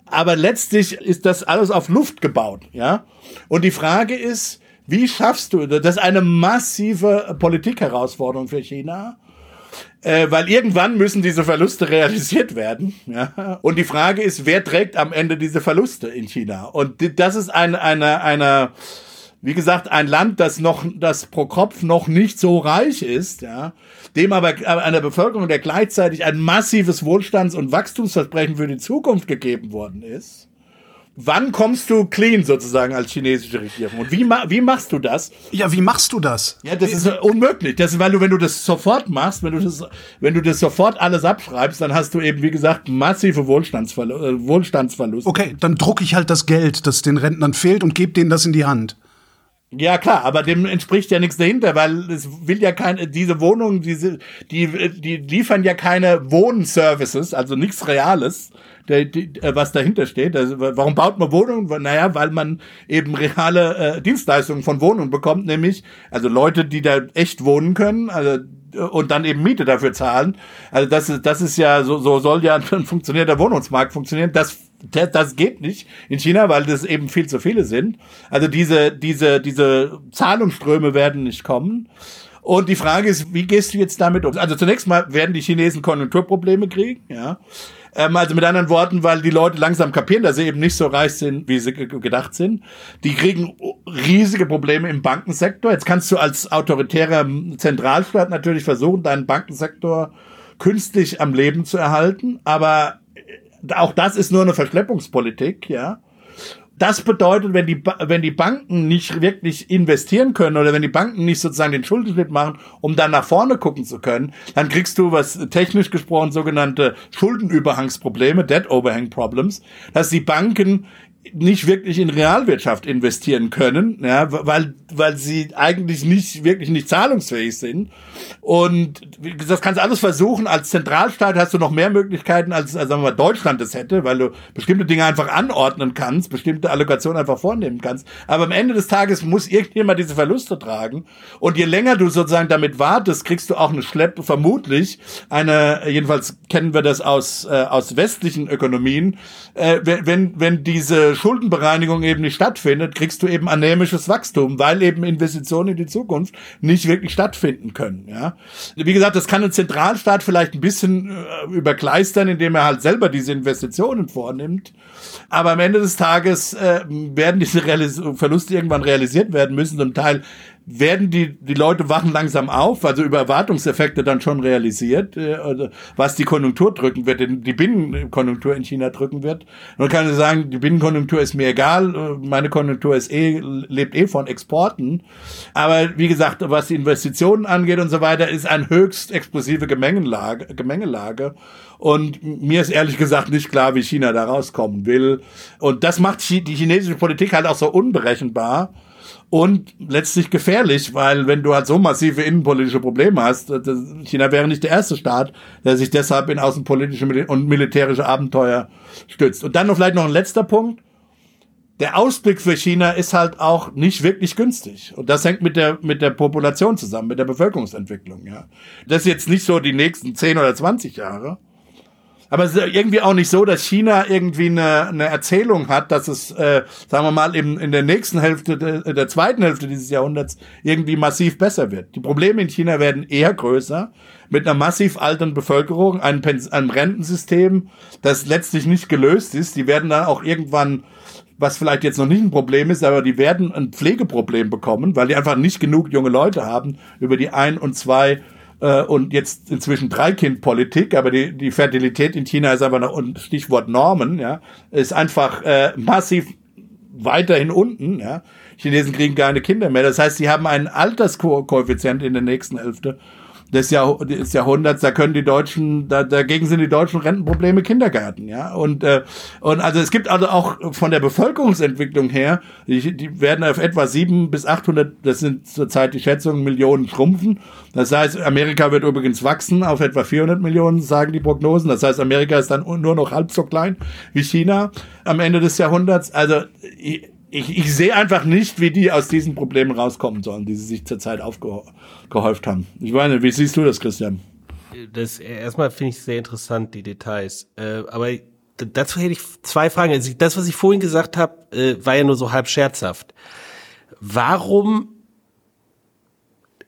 aber letztlich ist das alles auf Luft gebaut, ja. Und die Frage ist, wie schaffst du, das ist eine massive Politikherausforderung für China, äh, weil irgendwann müssen diese Verluste realisiert werden. Ja? Und die Frage ist, wer trägt am Ende diese Verluste in China? Und das ist eine, eine, eine, wie gesagt, ein Land, das noch, das pro Kopf noch nicht so reich ist, ja, dem aber einer Bevölkerung, der gleichzeitig ein massives Wohlstands- und Wachstumsversprechen für die Zukunft gegeben worden ist. Wann kommst du clean sozusagen als chinesische Regierung? Und wie, wie machst du das? Ja, wie machst du das? Ja, das ist unmöglich. Das weil du, wenn du das sofort machst, wenn du das, wenn du das sofort alles abschreibst, dann hast du eben, wie gesagt, massive Wohlstandsverlust, äh, Wohlstandsverluste. Okay, dann drucke ich halt das Geld, das den Rentnern fehlt und gebe denen das in die Hand. Ja, klar, aber dem entspricht ja nichts dahinter, weil es will ja keine, diese Wohnungen, diese, die, die liefern ja keine Wohnservices, also nichts Reales, der, die, äh, was dahinter steht. Also, warum baut man Wohnungen? Naja, weil man eben reale äh, Dienstleistungen von Wohnungen bekommt, nämlich, also Leute, die da echt wohnen können, also und dann eben Miete dafür zahlen. Also das ist, das ist ja, so, so soll ja ein funktionierender Wohnungsmarkt funktionieren. Das das geht nicht in China, weil das eben viel zu viele sind. Also diese, diese, diese Zahlungsströme werden nicht kommen. Und die Frage ist, wie gehst du jetzt damit um? Also zunächst mal werden die Chinesen Konjunkturprobleme kriegen, ja. Ähm, also mit anderen Worten, weil die Leute langsam kapieren, dass sie eben nicht so reich sind, wie sie gedacht sind. Die kriegen riesige Probleme im Bankensektor. Jetzt kannst du als autoritärer Zentralstaat natürlich versuchen, deinen Bankensektor künstlich am Leben zu erhalten, aber auch das ist nur eine Verschleppungspolitik, ja. Das bedeutet, wenn die, wenn die Banken nicht wirklich investieren können oder wenn die Banken nicht sozusagen den Schuldenschnitt machen, um dann nach vorne gucken zu können, dann kriegst du, was technisch gesprochen sogenannte Schuldenüberhangsprobleme, Debt Overhang Problems, dass die Banken nicht wirklich in Realwirtschaft investieren können, ja, weil, weil sie eigentlich nicht, wirklich nicht zahlungsfähig sind. Und das kannst du alles versuchen. Als Zentralstaat hast du noch mehr Möglichkeiten, als, als sagen wir mal, Deutschland es hätte, weil du bestimmte Dinge einfach anordnen kannst, bestimmte Allokationen einfach vornehmen kannst. Aber am Ende des Tages muss irgendjemand diese Verluste tragen. Und je länger du sozusagen damit wartest, kriegst du auch eine Schleppe, vermutlich eine, jedenfalls kennen wir das aus, äh, aus westlichen Ökonomien, äh, wenn, wenn diese Schuldenbereinigung eben nicht stattfindet, kriegst du eben anämisches Wachstum, weil eben Investitionen in die Zukunft nicht wirklich stattfinden können. Ja, wie gesagt, das kann ein Zentralstaat vielleicht ein bisschen äh, überkleistern, indem er halt selber diese Investitionen vornimmt. Aber am Ende des Tages äh, werden diese Realis Verluste irgendwann realisiert werden müssen, zum Teil werden die, die Leute wachen langsam auf, also über Erwartungseffekte dann schon realisiert, äh, also was die Konjunktur drücken wird, die Binnenkonjunktur in China drücken wird. Man kann sagen, die Binnenkonjunktur ist mir egal, äh, meine Konjunktur ist eh, lebt eh von Exporten. Aber wie gesagt, was die Investitionen angeht und so weiter, ist eine höchst explosive Gemengelage, Gemengelage. Und mir ist ehrlich gesagt nicht klar, wie China da rauskommen will. Und das macht die chinesische Politik halt auch so unberechenbar und letztlich gefährlich, weil wenn du halt so massive innenpolitische Probleme hast, äh, China wäre nicht der erste Staat, der sich deshalb in außenpolitische und militärische Abenteuer stützt. Und dann noch vielleicht noch ein letzter Punkt. Der Ausblick für China ist halt auch nicht wirklich günstig. Und das hängt mit der, mit der Population zusammen, mit der Bevölkerungsentwicklung, ja. Das ist jetzt nicht so die nächsten 10 oder 20 Jahre. Aber es ist irgendwie auch nicht so, dass China irgendwie eine, eine Erzählung hat, dass es, äh, sagen wir mal, im, in der nächsten Hälfte, der, der zweiten Hälfte dieses Jahrhunderts irgendwie massiv besser wird. Die Probleme in China werden eher größer, mit einer massiv alternden Bevölkerung, einem, einem Rentensystem, das letztlich nicht gelöst ist. Die werden dann auch irgendwann was vielleicht jetzt noch nicht ein Problem ist, aber die werden ein Pflegeproblem bekommen, weil die einfach nicht genug junge Leute haben über die ein und zwei äh, und jetzt inzwischen Dreikindpolitik, aber die, die Fertilität in China ist aber noch, und Stichwort Normen, ja, ist einfach äh, massiv weiterhin unten, ja. Chinesen kriegen keine Kinder mehr. Das heißt, sie haben einen Alterskoeffizient in der nächsten Hälfte des, Jahr, des Jahrhunderts, da können die Deutschen, da, dagegen sind die deutschen Rentenprobleme Kindergärten, ja. Und, äh, und also es gibt also auch von der Bevölkerungsentwicklung her, die, die werden auf etwa sieben bis achthundert, das sind zurzeit die Schätzungen, Millionen schrumpfen. Das heißt, Amerika wird übrigens wachsen auf etwa 400 Millionen, sagen die Prognosen. Das heißt, Amerika ist dann nur noch halb so klein wie China am Ende des Jahrhunderts. Also, ich, ich sehe einfach nicht, wie die aus diesen Problemen rauskommen sollen, die sie sich zurzeit aufgehäuft haben. Ich meine, wie siehst du das, Christian? Das erstmal finde ich sehr interessant, die Details. Äh, aber dazu hätte ich zwei Fragen. Also das, was ich vorhin gesagt habe, äh, war ja nur so halb scherzhaft. Warum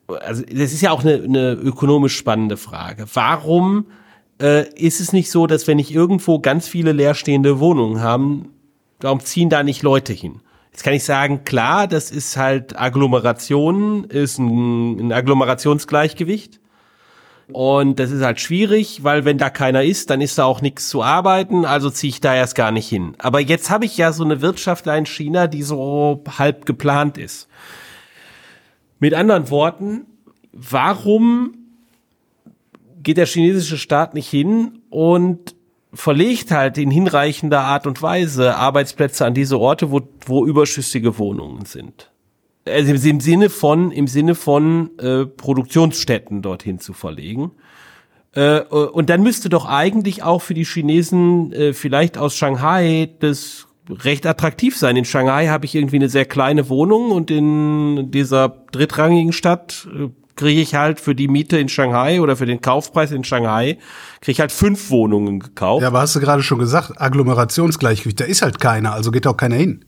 also das ist ja auch eine, eine ökonomisch spannende Frage. Warum äh, ist es nicht so, dass wenn ich irgendwo ganz viele leerstehende Wohnungen haben, warum ziehen da nicht Leute hin? Jetzt kann ich sagen, klar, das ist halt Agglomeration, ist ein, ein Agglomerationsgleichgewicht. Und das ist halt schwierig, weil wenn da keiner ist, dann ist da auch nichts zu arbeiten, also ziehe ich da erst gar nicht hin. Aber jetzt habe ich ja so eine Wirtschaft in China, die so halb geplant ist. Mit anderen Worten, warum geht der chinesische Staat nicht hin und verlegt halt in hinreichender Art und Weise Arbeitsplätze an diese Orte, wo, wo überschüssige Wohnungen sind. Also im Sinne von, im Sinne von äh, Produktionsstätten dorthin zu verlegen. Äh, und dann müsste doch eigentlich auch für die Chinesen äh, vielleicht aus Shanghai das recht attraktiv sein. In Shanghai habe ich irgendwie eine sehr kleine Wohnung und in dieser drittrangigen Stadt äh, kriege ich halt für die Miete in Shanghai oder für den Kaufpreis in Shanghai, kriege ich halt fünf Wohnungen gekauft. Ja, aber hast du gerade schon gesagt, Agglomerationsgleichgewicht, da ist halt keiner, also geht auch keiner hin.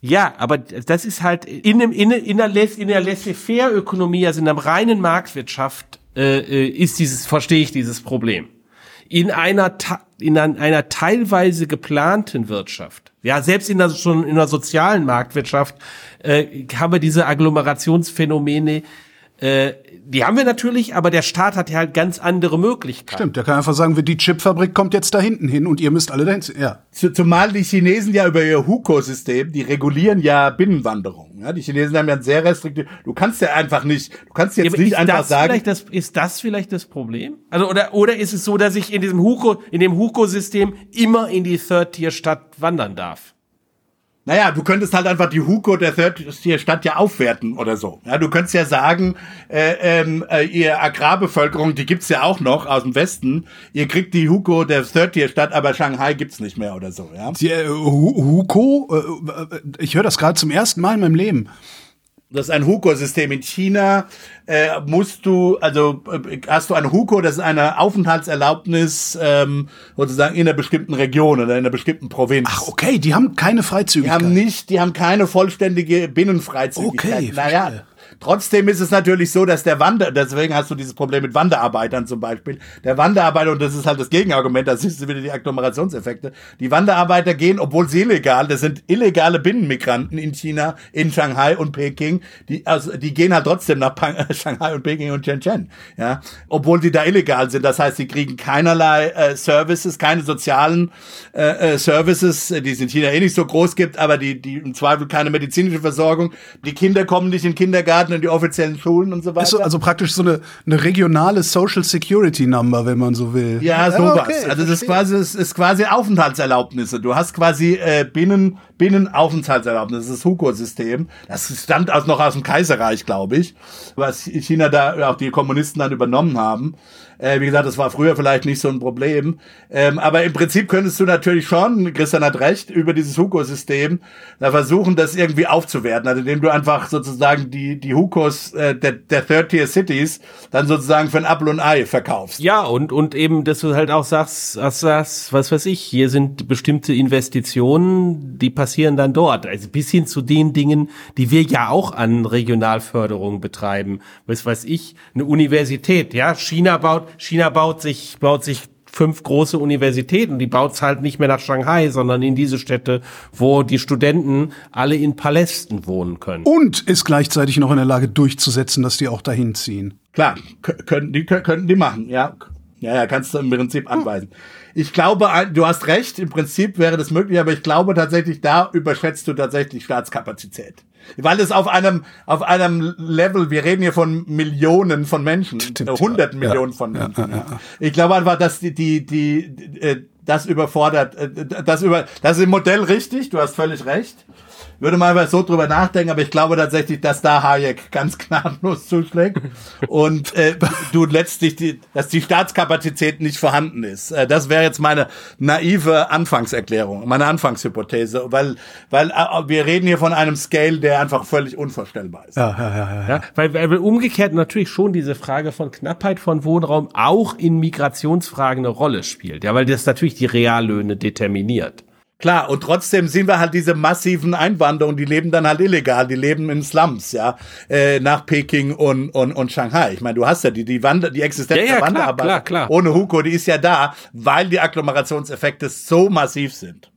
Ja, aber das ist halt in, dem, in, in der, in der Laissez-faire-Ökonomie, also in der reinen Marktwirtschaft, äh, äh ist dieses, verstehe ich dieses Problem. In einer, in einer teilweise geplanten Wirtschaft, ja, selbst in der, schon in der sozialen Marktwirtschaft, äh, haben wir diese Agglomerationsphänomene, äh, die haben wir natürlich, aber der Staat hat ja halt ganz andere Möglichkeiten. Stimmt, der kann einfach sagen, die Chipfabrik kommt jetzt da hinten hin und ihr müsst alle dahin. Ja. Zumal die Chinesen ja über ihr Huko-System, die regulieren ja Binnenwanderung. Ja, die Chinesen haben ja ein sehr restriktiv. Du kannst ja einfach nicht, du kannst jetzt ja, nicht einfach sagen. Das, ist das vielleicht das Problem? Also oder oder ist es so, dass ich in diesem Huko, in dem Huko-System immer in die Third-Tier-Stadt wandern darf? Naja, du könntest halt einfach die Huko der Third-Tier-Stadt ja aufwerten oder so. Ja, du könntest ja sagen, äh, ähm, äh, ihr Agrarbevölkerung, die gibt's ja auch noch aus dem Westen, ihr kriegt die Huko der Third-Tier-Stadt, aber Shanghai gibt's nicht mehr oder so. Ja? Die, äh, Huko? Äh, äh, ich höre das gerade zum ersten Mal in meinem Leben das ist ein Huko-System. In China äh, musst du, also äh, hast du ein Huko, das ist eine Aufenthaltserlaubnis ähm, sozusagen in einer bestimmten Region oder in einer bestimmten Provinz. Ach, okay, die haben keine Freizügigkeit. Die haben nicht, die haben keine vollständige Binnenfreizügigkeit. Okay, naja, Trotzdem ist es natürlich so, dass der Wander, deswegen hast du dieses Problem mit Wanderarbeitern zum Beispiel. Der Wanderarbeiter, und das ist halt das Gegenargument, das ist wieder die Agglomerationseffekte. Die Wanderarbeiter gehen, obwohl sie illegal, das sind illegale Binnenmigranten in China, in Shanghai und Peking, die, also, die gehen halt trotzdem nach Shanghai und Peking und Shenzhen, ja. Obwohl die da illegal sind. Das heißt, sie kriegen keinerlei äh, Services, keine sozialen äh, äh, Services, die es in China eh nicht so groß gibt, aber die, die im Zweifel keine medizinische Versorgung. Die Kinder kommen nicht in Kindergarten Kindergarten und die offiziellen Schulen und so weiter. Also, also praktisch so eine, eine regionale Social Security Number, wenn man so will. Ja, sowas. okay, also das ist quasi, es ist quasi Aufenthaltserlaubnisse. Du hast quasi äh, Binnen, Binnenaufenthaltserlaubnisse, das Hugo-System. Das stammt aus, noch aus dem Kaiserreich, glaube ich, was China da auch die Kommunisten dann übernommen haben. Äh, wie gesagt, das war früher vielleicht nicht so ein Problem. Ähm, aber im Prinzip könntest du natürlich schon, Christian hat recht, über dieses Hugo-System da versuchen, das irgendwie aufzuwerten. Also indem du einfach sozusagen die, die Hukos äh, der, der Third-Tier Cities dann sozusagen für ein Apfel und Ei verkaufst. Ja, und, und eben, dass du halt auch sagst, sagst, sagst, was weiß ich, hier sind bestimmte Investitionen, die passieren dann dort. Also bis hin zu den Dingen, die wir ja auch an Regionalförderung betreiben. Was weiß ich, eine Universität, ja. China baut, China baut sich, baut sich fünf große Universitäten. Die baut's halt nicht mehr nach Shanghai, sondern in diese Städte, wo die Studenten alle in Palästen wohnen können. Und ist gleichzeitig noch in der Lage durchzusetzen, dass die auch dahin ziehen. Klar, kö- könnten die, kö- könnten die machen, ja. Ja, ja, kannst du im Prinzip anweisen. Ich glaube, du hast recht, im Prinzip wäre das möglich, aber ich glaube tatsächlich, da überschätzt du tatsächlich Staatskapazität. Weil es auf einem, auf einem Level, wir reden hier von Millionen von Menschen, hunderten ja. Millionen von Menschen. Ich glaube einfach, dass die, die, die, äh, das überfordert, äh, das über, das ist im Modell richtig, du hast völlig recht. Würde mal einfach so drüber nachdenken, aber ich glaube tatsächlich, dass da Hayek ganz gnadenlos zuschlägt und äh, du letztlich, die, dass die Staatskapazität nicht vorhanden ist. Äh, das wäre jetzt meine naive Anfangserklärung, meine Anfangshypothese, weil, weil äh, wir reden hier von einem Scale, der einfach völlig unvorstellbar ist. Ja, ja, ja, ja. Ja, weil, weil umgekehrt natürlich schon diese Frage von Knappheit von Wohnraum auch in Migrationsfragen eine Rolle spielt. Ja, weil das natürlich die Reallöhne determiniert. Klar, und trotzdem sehen wir halt diese massiven Einwanderungen, die leben dann halt illegal, die leben in Slums, ja, äh, nach Peking und, und, und Shanghai. Ich meine, du hast ja die, die Wander, die Existenz Ja, ja, der klar, Wanderarbeiter klar, klar. ohne Huko, die ist ja da, weil die Agglomerationseffekte so massiv sind.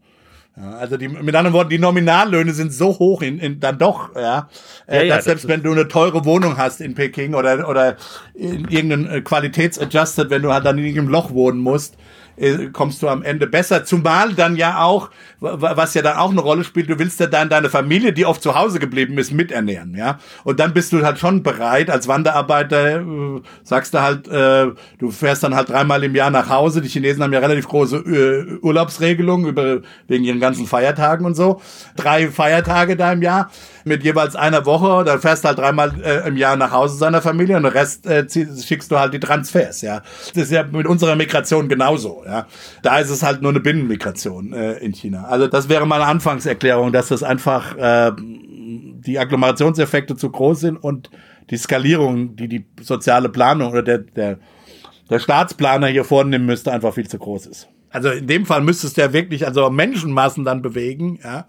Ja, also die, mit anderen Worten, die Nominallöhne sind so hoch in, in dann doch, ja, äh, dass das selbst wenn du eine teure Wohnung hast in Peking oder oder in irgendeinem äh, Qualitätsadjusted, wenn du halt dann in irgendeinem Loch wohnen musst, äh, kommst du am Ende besser. Zumal dann ja auch, wa- wa- was ja dann auch eine Rolle spielt, du willst ja dann deine Familie, die oft zu Hause geblieben ist, miternähren, ja. Und dann bist du halt schon bereit, als Wanderarbeiter, äh, sagst du halt, äh, du fährst dann halt dreimal im Jahr nach Hause. Die Chinesen haben ja relativ große äh, Urlaubsregelungen über, wegen ihren ganzen Feiertagen und so. Drei Feiertage da im Jahr mit jeweils einer Woche. Da fährst halt dreimal äh, im Jahr nach Hause seiner Familie und den Rest äh, schickst du halt die Transfers, ja. Das ist ja mit unserer Migration genauso, ja. Da ist es halt nur eine Binnenmigration äh, in China. Also das wäre meine Anfangserklärung, dass das einfach äh, die Agglomerationseffekte zu groß sind und die Skalierung, die die soziale Planung oder der, der, der Staatsplaner hier vornehmen müsste, einfach viel zu groß ist. Also in dem Fall müsstest du ja wirklich also Menschenmassen dann bewegen, ja.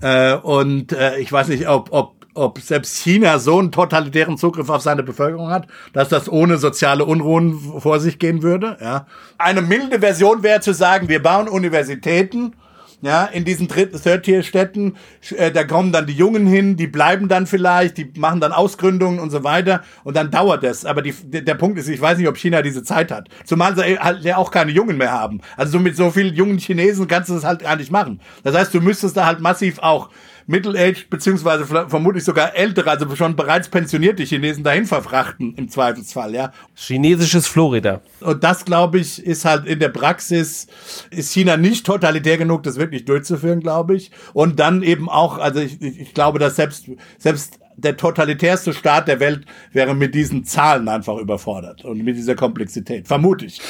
Äh, und äh, ich weiß nicht, ob, ob, ob selbst China so einen totalitären Zugriff auf seine Bevölkerung hat, dass das ohne soziale Unruhen vor sich gehen würde. Ja. Eine milde Version wäre zu sagen, wir bauen Universitäten, ja, in diesen Third-Tier-Städten, äh, da kommen dann die Jungen hin, die bleiben dann vielleicht, die machen dann Ausgründungen und so weiter und dann dauert das. Aber die, der, Punkt ist, ich weiß nicht, ob China diese Zeit hat. Zumal sie halt ja auch keine Jungen mehr haben. Also so mit so vielen jungen Chinesen kannst du das halt gar nicht machen. Das heißt, du müsstest da halt massiv auch Middle-aged, beziehungsweise vermutlich sogar ältere, also schon bereits pensionierte Chinesen dahin verfrachten, im Zweifelsfall, ja. Chinesisches Florida. Und das, glaube ich, ist halt in der Praxis, ist China nicht totalitär genug, das wirklich durchzuführen, glaube ich. Und dann eben auch, also ich, ich ich glaube, dass selbst, selbst der totalitärste Staat der Welt wäre mit diesen Zahlen einfach überfordert und mit dieser Komplexität. Vermute ich.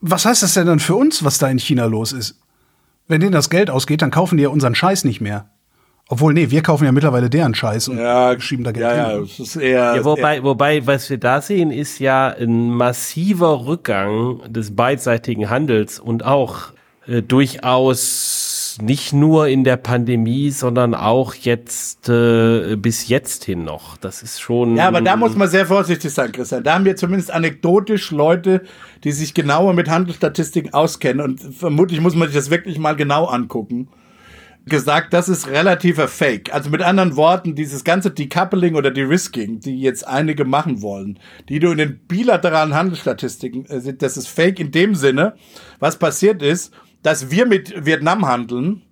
Was heißt das denn dann für uns, was da in China los ist? Wenn denen das Geld ausgeht, dann kaufen die ja unseren Scheiß nicht mehr. Obwohl, nee, wir kaufen ja mittlerweile deren Scheiß und schieben da Geld ja, hin. ja, es ist eher. Ja, wobei, wobei, was wir da sehen, ist ja ein massiver Rückgang des beidseitigen Handels und auch äh, durchaus nicht nur in der Pandemie, sondern auch jetzt äh, bis jetzt hin noch. Das ist schon. Ja, aber da muss man sehr vorsichtig sein, Christian. Da haben wir zumindest anekdotisch Leute, die sich genauer mit Handelsstatistiken auskennen und vermutlich muss man sich das wirklich mal genau angucken. Gesagt, das ist relativer Fake. Also mit anderen Worten, dieses ganze Decoupling oder De-Risking, die jetzt einige machen wollen, die du in den bilateralen Handelsstatistiken äh, das ist Fake in dem Sinne, was passiert ist, dass wir mit Vietnam handeln,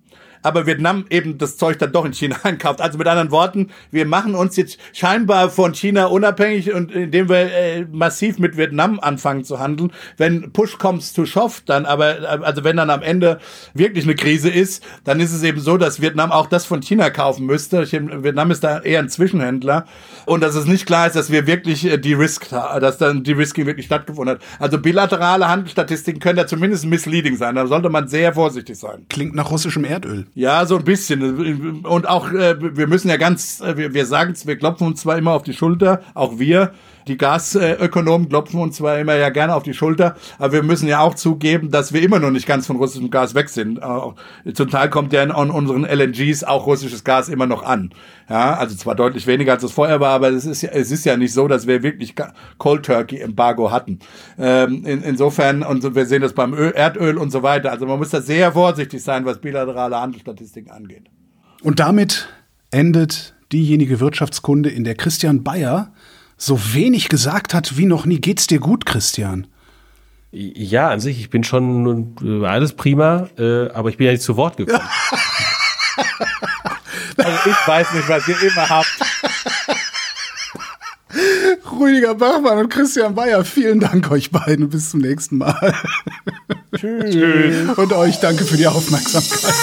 aber Vietnam eben das Zeug dann doch in China einkauft. Also mit anderen Worten, wir machen uns jetzt scheinbar von China unabhängig und indem wir äh, massiv mit Vietnam anfangen zu handeln. Wenn Push comes to shove, dann aber, also wenn dann am Ende wirklich eine Krise ist, dann ist es eben so, dass Vietnam auch das von China kaufen müsste. Vietnam ist da eher ein Zwischenhändler und dass es nicht klar ist, dass wir wirklich äh, die Risk, dass dann die Risking wirklich stattgefunden hat. Also bilaterale Handelsstatistiken können da zumindest misleading sein. Da sollte man sehr vorsichtig sein. Klingt nach russischem Erdöl. Ja, so ein bisschen. Und auch, äh, wir müssen ja ganz, äh, wir, wir sagen es, wir klopfen uns zwar immer auf die Schulter, auch wir, die Gasökonomen klopfen uns zwar immer ja gerne auf die Schulter, aber wir müssen ja auch zugeben, dass wir immer noch nicht ganz von russischem Gas weg sind. Äh, zum Teil kommt ja in unseren LNGs auch russisches Gas immer noch an. Ja, also zwar deutlich weniger als es vorher war, aber es ist ja, es ist ja nicht so, dass wir wirklich Cold Turkey Embargo hatten. Ähm, in, insofern, und wir sehen das beim Öl, Erdöl und so weiter. Also man muss da sehr vorsichtig sein, was bilaterale Handelsstatistiken angeht. Und damit endet diejenige Wirtschaftskunde, in der Christian Bayer so wenig gesagt hat wie noch nie. Geht's dir gut, Christian? Ja, an sich, ich bin schon äh, alles prima, äh, aber ich bin ja nicht zu Wort gekommen. also ich weiß nicht, was ihr immer habt. Rüdiger Bachmann und Christian Bayer, vielen Dank euch beiden. Bis zum nächsten Mal. Tschüss. Und euch danke für die Aufmerksamkeit.